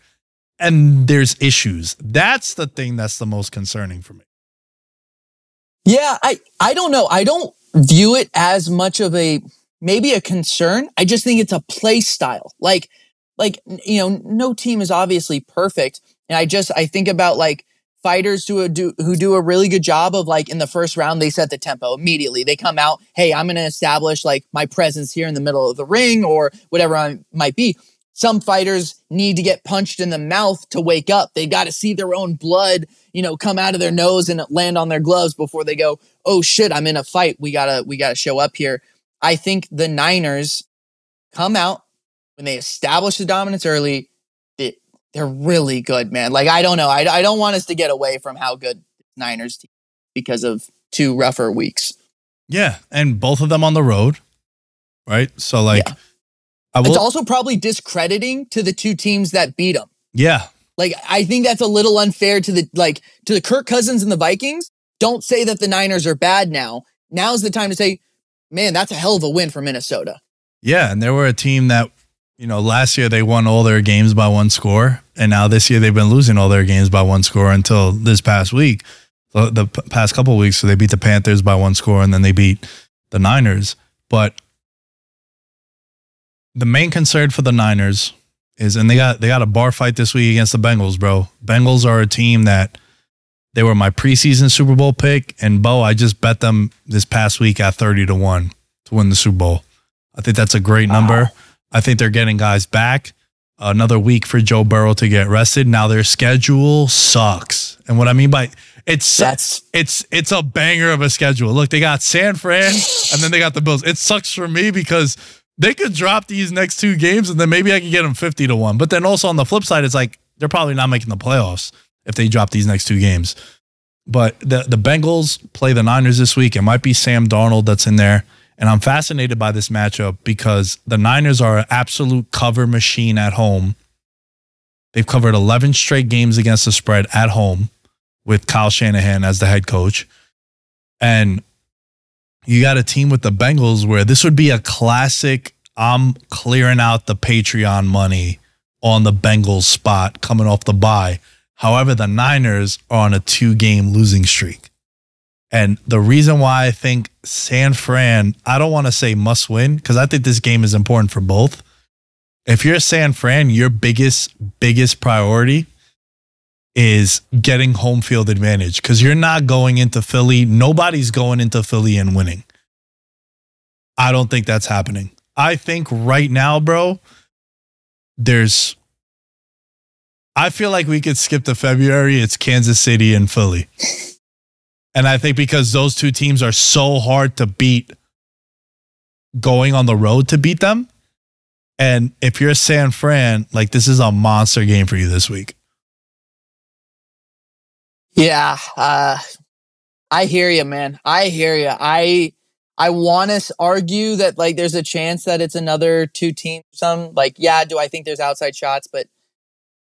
And there's issues. That's the thing that's the most concerning for me. Yeah, I I don't know. I don't view it as much of a maybe a concern. I just think it's a play style. Like like you know, no team is obviously perfect. And I just I think about like fighters who do who do a really good job of like in the first round they set the tempo immediately. They come out, hey, I'm going to establish like my presence here in the middle of the ring or whatever I might be. Some fighters need to get punched in the mouth to wake up. They got to see their own blood, you know, come out of their nose and land on their gloves before they go, "Oh shit, I'm in a fight. We got to we got to show up here." I think the Niners come out when they establish the dominance early. They, they're really good, man. Like I don't know, I, I don't want us to get away from how good Niners team because of two rougher weeks. Yeah, and both of them on the road, right? So like, Yeah. I It's also probably discrediting to the two teams that beat them. yeah, Like I think that's a little unfair to the like to the Kirk Cousins and the Vikings. Don't say that the Niners are bad now. Now's the time to say, man, that's a hell of a win for Minnesota. yeah, and they were a team that you know last year they won all their games by one score, and now this year they've been losing all their games by one score until this past week, the, past couple weeks. So they beat the Panthers by one score, and then they beat the Niners. But the main concern for the Niners is, and they got they got a bar fight this week against the Bengals, bro. Bengals are a team that they were my preseason Super Bowl pick, and Bo, I just bet them this past week at thirty to one to win the Super Bowl. I think that's a great number. I think they're getting guys back. Another week for Joe Burrow to get rested. Now their schedule sucks, and what I mean by it's That's it's it's a banger of a schedule. Look, they got San Fran and then they got the Bills. It sucks for me because they could drop these next two games and then maybe I could get them 50 to 1. But then also on the flip side, it's like they're probably not making the playoffs if they drop these next two games. But the the Bengals play the Niners this week. It might be Sam Darnold that's in there. And I'm fascinated by this matchup because the Niners are an absolute cover machine at home. They've covered 11 straight games against the spread at home with Kyle Shanahan as the head coach. And you got a team with the Bengals where this would be a classic I'm clearing out the Patreon money on the Bengals spot coming off the bye. However, the Niners are on a two game losing streak. And the reason why I think San Fran, I don't want to say must win because I think this game is important for both. If you're a San Fran, your biggest, biggest priority is getting home field advantage because you're not going into Philly. Nobody's going into Philly and winning. I don't think that's happening. I think right now, bro, there's. I feel like we could skip to February. It's Kansas City and Philly. And I think because those two teams are so hard to beat going on the road to beat them. And if you're a San Fran, like this is a monster game for you this week. Yeah, uh, I hear you, man. I hear you. I I want to argue that like there's a chance that it's another two teams. Some like yeah, do I think there's outside shots? But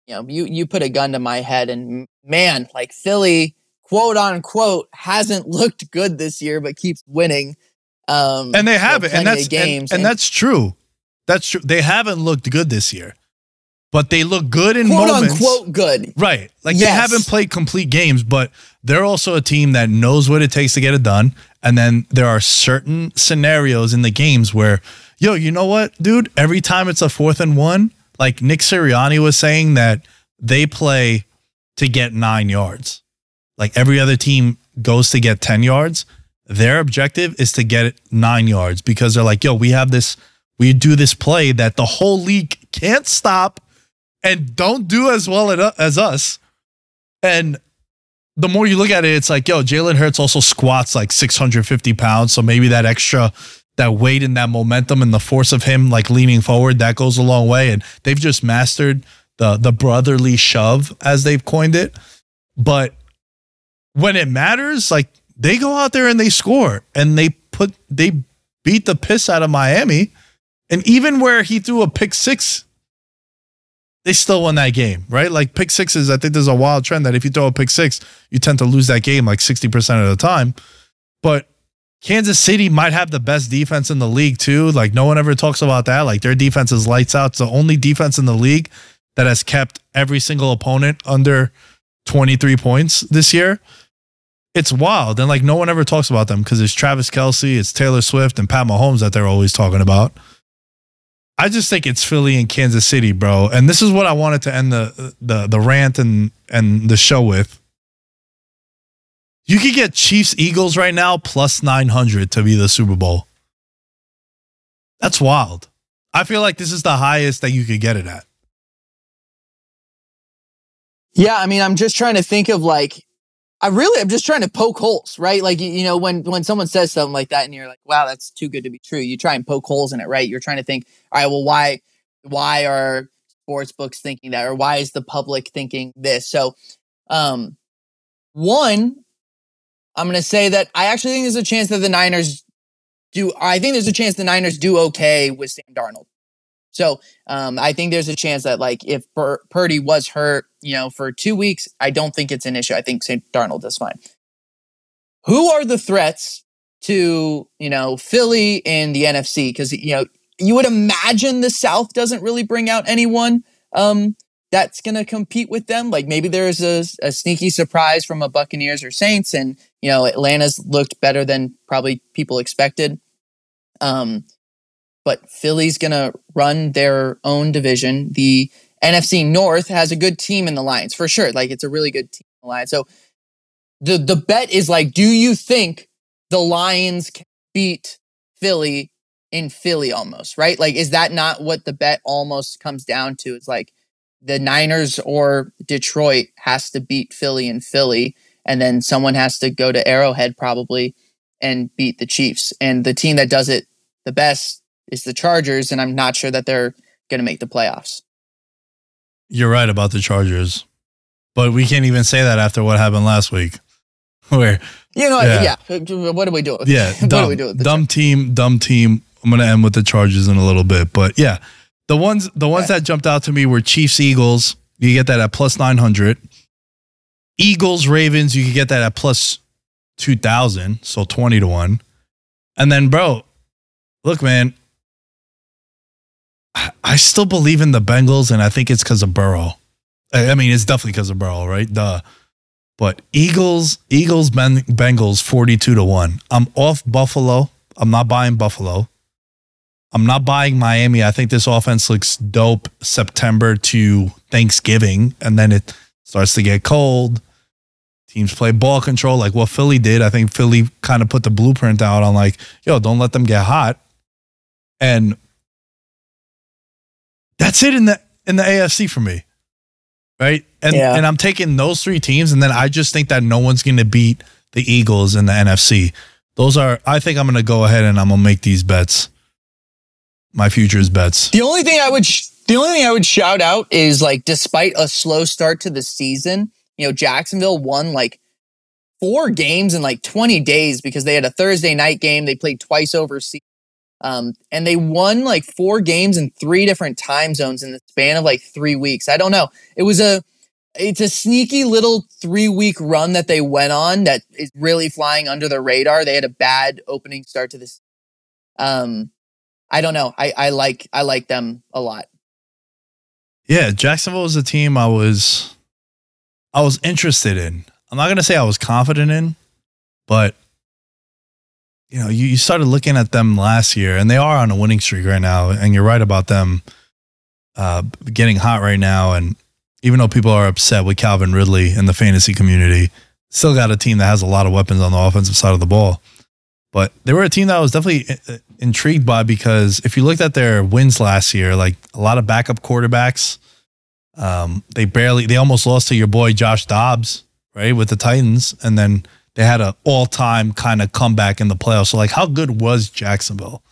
you know, you you put a gun to my head, and man, like Philly, quote unquote, hasn't looked good this year, but keeps winning. Um, And they haven't. And that's games, and, and that's true. That's true. They haven't looked good this year. But they look good in quote moments. unquote good. Right. Like they haven't played complete games, but they're also a team that knows what it takes to get it done. And then there are certain scenarios in the games where, yo, you know what, dude? Every time it's a fourth and one, like Nick Sirianni was saying that they play to get nine yards. Like every other team goes to get 10 yards. Their objective is to get nine yards because they're like, yo, we have this, we do this play that the whole league can't stop and don't do as well uh, as us. And the more you look at it, it's like, yo, Jalen Hurts also squats like 650 pounds. So maybe that extra, that weight and that momentum and the force of him like leaning forward, that goes a long way. And they've just mastered the the brotherly shove, as they've coined it. But when it matters, like they go out there and they score and they put they beat the piss out of Miami. And even where he threw a pick six they still won that game, right? Like pick sixes, I think there's a wild trend that if you throw a pick six, you tend to lose that game like 60% of the time. But Kansas City might have the best defense in the league too. Like no one ever talks about that. Like their defense is lights out. It's the only defense in the league that has kept every single opponent under 23 points this year. It's wild. And like no one ever talks about them because it's Travis Kelce, it's Taylor Swift, and Pat Mahomes that they're always talking about. I just think it's Philly and Kansas City, bro. And this is what I wanted to end the the the rant and and the show with. You could get Chiefs Eagles right now plus 900 to be the Super Bowl. That's wild. I feel like this is the highest that you could get it at. Yeah, I mean, I'm just trying to think of like, I really, I'm just trying to poke holes, right? Like, you, know, when when someone says something like that, and you're like, "Wow, that's too good to be true," you try and poke holes in it, right? You're trying to think, all right, well, why, why are sports books thinking that, or why is the public thinking this? So, um, one, I'm going to say that I actually think there's a chance that the Niners do. I think there's a chance the Niners do okay with Sam Darnold. So um, I think there's a chance that like if Pur- Purdy was hurt, you know, for two weeks, I don't think it's an issue. I think St. Darnold is fine. Who are the threats to you know Philly and the NFC? Because you know you would imagine the South doesn't really bring out anyone um, that's going to compete with them. Like maybe there's a, a sneaky surprise from a Buccaneers or Saints, and you know Atlanta's looked better than probably people expected. Um, but Philly's going to run their own division. The NFC North has a good team in the Lions for sure. Like it's a really good team in the Lions. So the the bet is like, do you think the Lions can beat Philly in Philly almost, right? Like, is that not what the bet almost comes down to? It's like the Niners or Detroit has to beat Philly in Philly, and then someone has to go to Arrowhead probably and beat the Chiefs. And the team that does it the best is the Chargers, and I'm not sure that they're going to make the playoffs. You're right about the Chargers, but we can't even say that after what happened last week, (laughs) where You know, Yeah. yeah. What do we do? yeah, (laughs) what dumb, do we do? Dumb team, dumb team. I'm gonna end with the Chargers in a little bit, but yeah, the ones the ones that jumped out to me were Chiefs Eagles. You get that at plus nine hundred. Eagles Ravens. You could get that at plus two thousand, so twenty to one. And then, bro, look, man, I- still believe in the Bengals, and I think it's because of Burrow. I I mean, it's definitely because of Burrow, right? Duh. But Eagles, Eagles, Ben- Bengals, forty-two to one. I'm off Buffalo. I'm not buying Buffalo. I'm not buying Miami. I think this offense looks dope September to Thanksgiving, and then it starts to get cold. Teams play ball control like what Philly did. I think Philly kind of put the blueprint out on like, yo, don't let them get hot. And that's it in the in the AFC for me. Right? And Yeah. and I'm taking those three teams and then I just think that no one's going to beat the Eagles in the NFC. Those are I think I'm going to go ahead and I'm going to make these bets. My futures bets. The only thing I would sh- the only thing I would shout out is like despite a slow start to the season, you know, Jacksonville won like four games in like 20 days because they had a Thursday night game, they played twice overseas. Um, and they won like four games in three different time zones in the span of like three weeks. I don't know. It was a it's a sneaky little three week run that they went on that is really flying under the radar. They had a bad opening start to this. Um, I don't know. I, I like I like them a lot. Yeah, Jacksonville was a team I was I was interested in. I'm not gonna say I was confident in, but you know, you, you started looking at them last year and they are on a winning streak right now. And you're right about them uh, getting hot right now. And even though people are upset with Calvin Ridley in the fantasy community, still got a team that has a lot of weapons on the offensive side of the ball. But they were a team that I was definitely uh, intrigued by because if you looked at their wins last year, like a lot of backup quarterbacks, um, they barely, they almost lost to your boy Josh Dobbs, right, with the Titans, and then they had an all-time kind of comeback in the playoffs. So, like, how good was Jacksonville?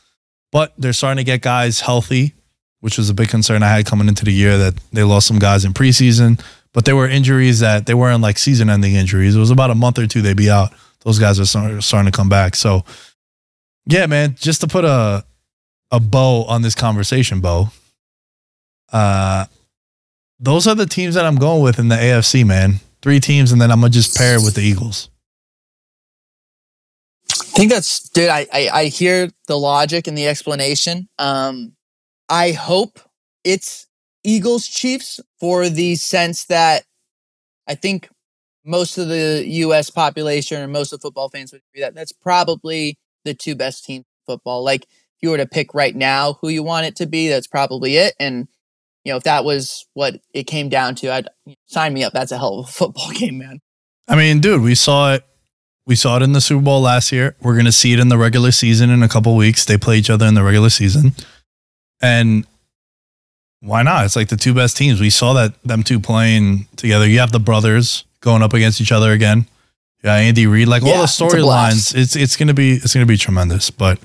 But they're starting to get guys healthy, which was a big concern I had coming into the year that they lost some guys in preseason. But there were injuries that they weren't like season-ending injuries. It was about a month or two they'd be out. Those guys are starting to come back. So, yeah, man, just to put a a bow on this conversation, Bo. Uh, those are the teams that I'm going with in the AFC, man. Three teams, and then I'm gonna just pair it with the Eagles. I think that's dude. I, I I hear the logic and the explanation. Um, I hope it's Eagles Chiefs for the sense that I think most of the U.S. population or most of football fans would agree that that's probably the two best teams in football. Like if you were to pick right now who you want it to be, that's probably it. And you know if that was what it came down to, I'd sign me up. That's a hell of a (laughs) football game, man. I mean, dude, we saw it We saw it in the Super Bowl last year. We're going to see it in the regular season in a couple weeks. They play each other in the regular season. And why not? It's like the two best teams. We saw that them two playing together. You have the brothers going up against each other again. Yeah, Andy Reid, like all the storylines. It's it's gonna be it's gonna be tremendous. But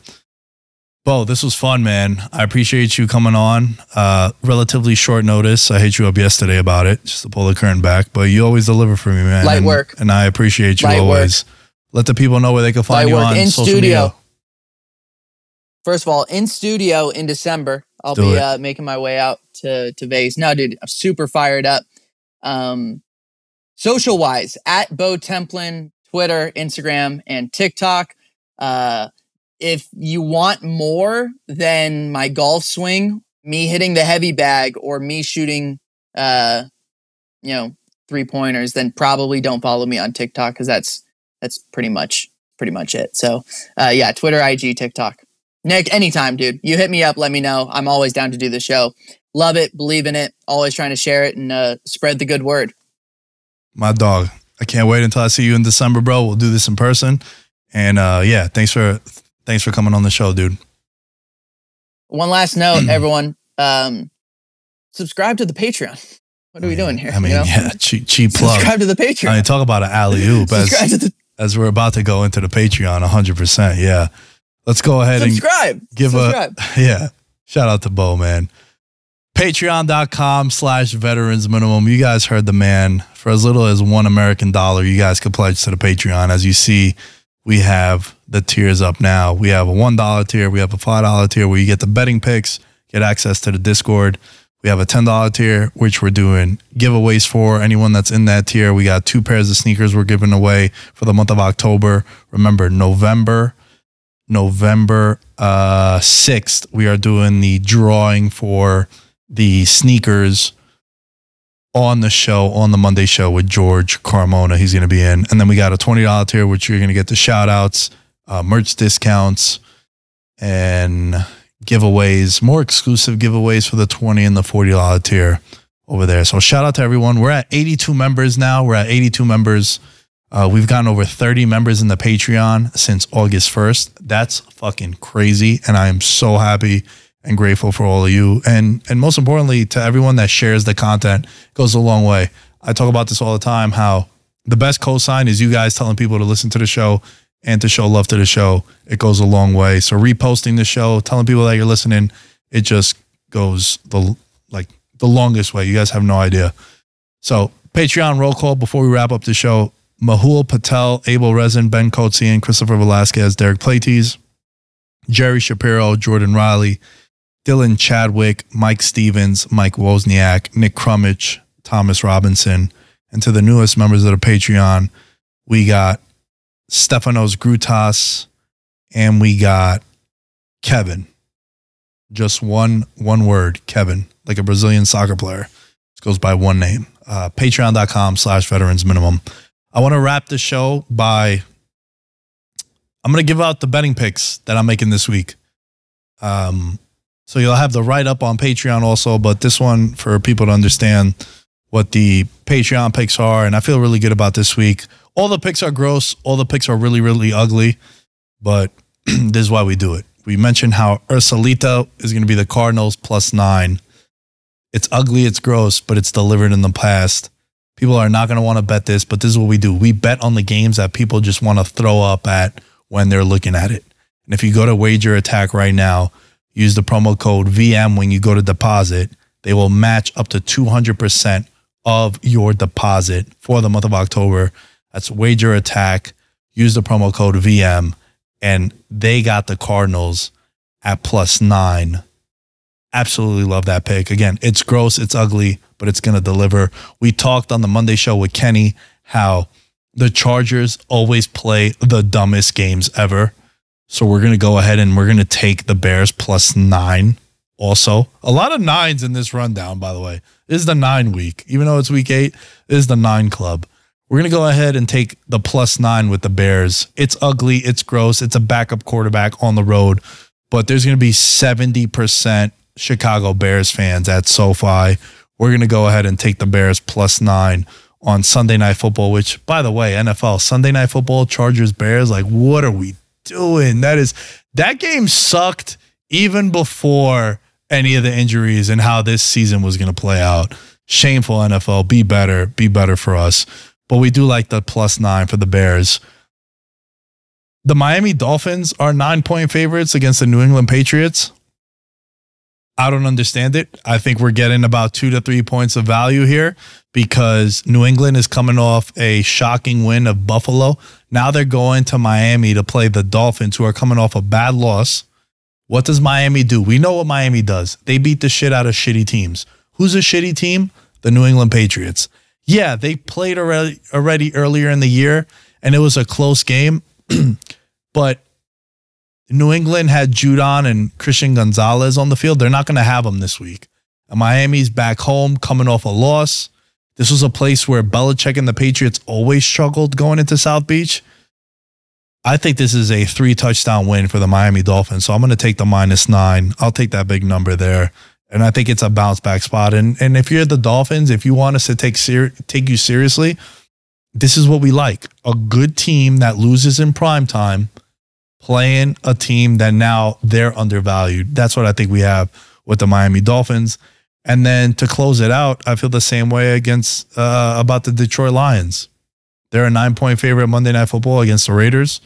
Bo, this was fun, man. I appreciate you coming on. Uh, relatively short notice. I hit you up yesterday about it, just to pull the curtain back. But you always deliver for me, man. Light and, work. and I appreciate you Light work. Let the people know where they can find you on in social studio. media. First of all, in studio in December, I'll Do be uh, making my way out to to Vegas. No, dude, I'm super fired up. Um, social wise, at Bo Templin, Twitter, Instagram, and TikTok. Uh, if you want more than my golf swing, me hitting the heavy bag, or me shooting, uh, you know, three pointers, then probably don't follow me on TikTok because that's that's pretty much pretty much it. So, uh, yeah, Twitter, IG, TikTok. Nick, anytime, dude. You hit me up, let me know. I'm always down to do the show. Love it, believe in it, always trying to share it and uh, spread the good word. My dog. I can't wait until I see you in December, bro. We'll do this in person. And uh, yeah, thanks for thanks for coming on the show, dude. One last note, (clears throat) everyone. Um, subscribe to the Patreon. What are we doing here? I mean, you know? yeah, cheap, cheap plug. Subscribe to the Patreon. I mean, talk about an alley oop (laughs) subscribe to the as we're about to go into the Patreon 100%. Yeah. Let's go ahead and subscribe. give subscribe. a (laughs) yeah shout out to bo man patreon.com slash veterans minimum you guys heard the man for as little as one american dollar you guys could pledge to the patreon as you see we have the tiers up now we have a one dollar tier we have a five dollar tier where you get the betting picks get access to the discord we have a ten dollar tier which we're doing giveaways for anyone that's in that tier we got two pairs of sneakers we're giving away for the month of october remember november November uh, 6th, we are doing the drawing for the sneakers on the show, on the Monday show with George Carmona. He's going to be in. And then we got a $20 tier, which you're going to get the shout outs, uh, merch discounts, and giveaways, more exclusive giveaways for the 20 and the $40 tier over there. So shout out to everyone. We're at 82 members now. We're at 82 members. Uh, we've gotten over 30 members in the Patreon since August 1st. That's fucking crazy. And I am so happy and grateful for all of you. And and most importantly, to everyone that shares the content It goes a long way. I talk about this all the time, how the best cosign is you guys telling people to listen to the show and to show love to the show. It goes a long way. So reposting the show, telling people that you're listening, it just goes the like the longest way. You guys have no idea. So Patreon roll call before we wrap up the show. Mahul Patel, Abel Rezin, Ben Kotzian, Christopher Velasquez, Derek Plates, Jerry Shapiro, Jordan Riley, Dylan Chadwick, Mike Stevens, Mike Wozniak, Nick Crummich, Thomas Robinson. And to the newest members of the Patreon, we got Stefanos Grutas and we got Kevin. Just one one word, Kevin, like a Brazilian soccer player. This goes by one name. Uh, Patreon.com slash veterans minimum. I want to wrap the show by I'm going to give out the betting picks that I'm making this week. Um, so you'll have the write up on Patreon also, but this one for people to understand what the Patreon picks are. And I feel really good about this week. All the picks are gross. All the picks are really, really ugly, but (clears throat) this is why we do it. We mentioned how Ursulita is going to be the Cardinals plus nine. It's ugly, it's gross, but it's delivered in the past. People are not going to want to bet this, but this is what we do. We bet on the games that people just want to throw up at when they're looking at it. And if you go to Wager Attack right now, use the promo code VM when you go to deposit, they will match up to 200% of your deposit for the month of October. That's Wager Attack. Use the promo code VM, and they got the Cardinals at plus nine. Absolutely love that pick. Again, it's gross, it's ugly, but it's going to deliver. We talked on the Monday show with Kenny how the Chargers always play the dumbest games ever. So we're going to go ahead and we're going to take the Bears plus nine. Also, a lot of nines in this rundown, by the way. This is the nine week. Even though it's week eight, this is the nine club. We're going to go ahead and take the plus nine with the Bears. It's ugly. It's gross. It's a backup quarterback on the road, but there's going to be 70% Chicago Bears fans at SoFi. We're going to go ahead and take the Bears plus nine on Sunday Night Football. Which, by the way, NFL Sunday Night Football, Chargers Bears. Like, what are we doing? That is that game sucked even before any of the injuries and how this season was going to play out. Shameful NFL. Be better. Be better for us. But we do like the plus nine for the Bears. The Miami Dolphins are nine point favorites against the New England Patriots. I don't understand it. I think we're getting about two to three points of value here because New England is coming off a shocking win of Buffalo. Now they're going to Miami to play the Dolphins, who are coming off a bad loss. What does Miami do? We know what Miami does. They beat the shit out of shitty teams. Who's a shitty team? The New England Patriots. Yeah, they played already, already earlier in the year and it was a close game, (clears throat) but New England had Judon and Christian Gonzalez on the field. They're not going to have them this week. And Miami's back home coming off a loss. This was a place where Belichick and the Patriots always struggled going into South Beach. I think this is a three touchdown win for the Miami Dolphins. So I'm going to take the minus nine. I'll take that big number there. And I think it's a bounce back spot. And and if you're the Dolphins, if you want us to take ser- take you seriously, this is what we like. A good team that loses in prime time playing a team that now they're undervalued. That's what I think we have with the Miami Dolphins. And then to close it out, I feel the same way against uh, about the Detroit Lions. They're a nine point favorite Monday Night Football against the Raiders.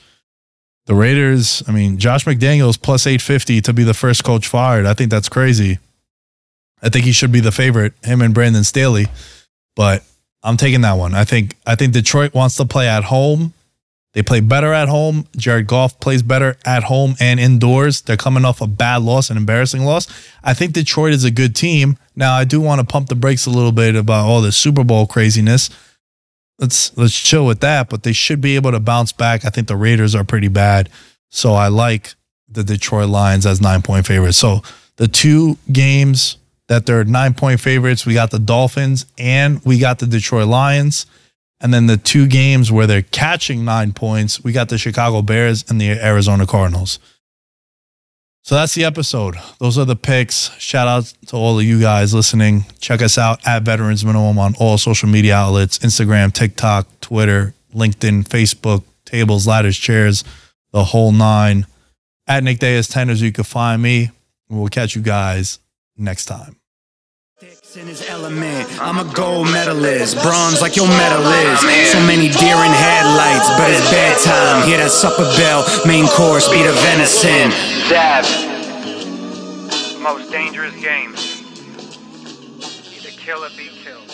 The Raiders, I mean, Josh McDaniels plus 850 to be the first coach fired. I think that's crazy. I think he should be the favorite, him and Brandon Staley. But I'm taking that one. I think I think Detroit wants to play at home. They play better at home. Jared Goff plays better at home and indoors. They're coming off a bad loss, an embarrassing loss. I think Detroit is a good team. Now, I do want to pump the brakes a little bit about all the Super Bowl craziness. Let's let's chill with that, but they should be able to bounce back. I think the Raiders are pretty bad. So I like the Detroit Lions as 9-point favorites. So the two games that they're 9-point favorites, we got the Dolphins and we got the Detroit Lions. And then the two games where they're catching nine points, we got the Chicago Bears and the Arizona Cardinals. So that's the episode. Those are the picks. Shout out to all of you guys listening. Check us out at Veterans Minimum on all social media outlets Instagram, TikTok, Twitter, LinkedIn, Facebook, tables, ladders, chairs, the whole nine. At Nick Dais 10 as you can find me. We'll catch you guys next time. In his element. I'm a gold medalist, bronze like your medal is. So many deer in headlights, but it's bedtime. Hear that supper bell, main course, be the venison. Dab. Most dangerous game. Either kill or be killed.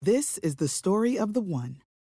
This is the story of the one.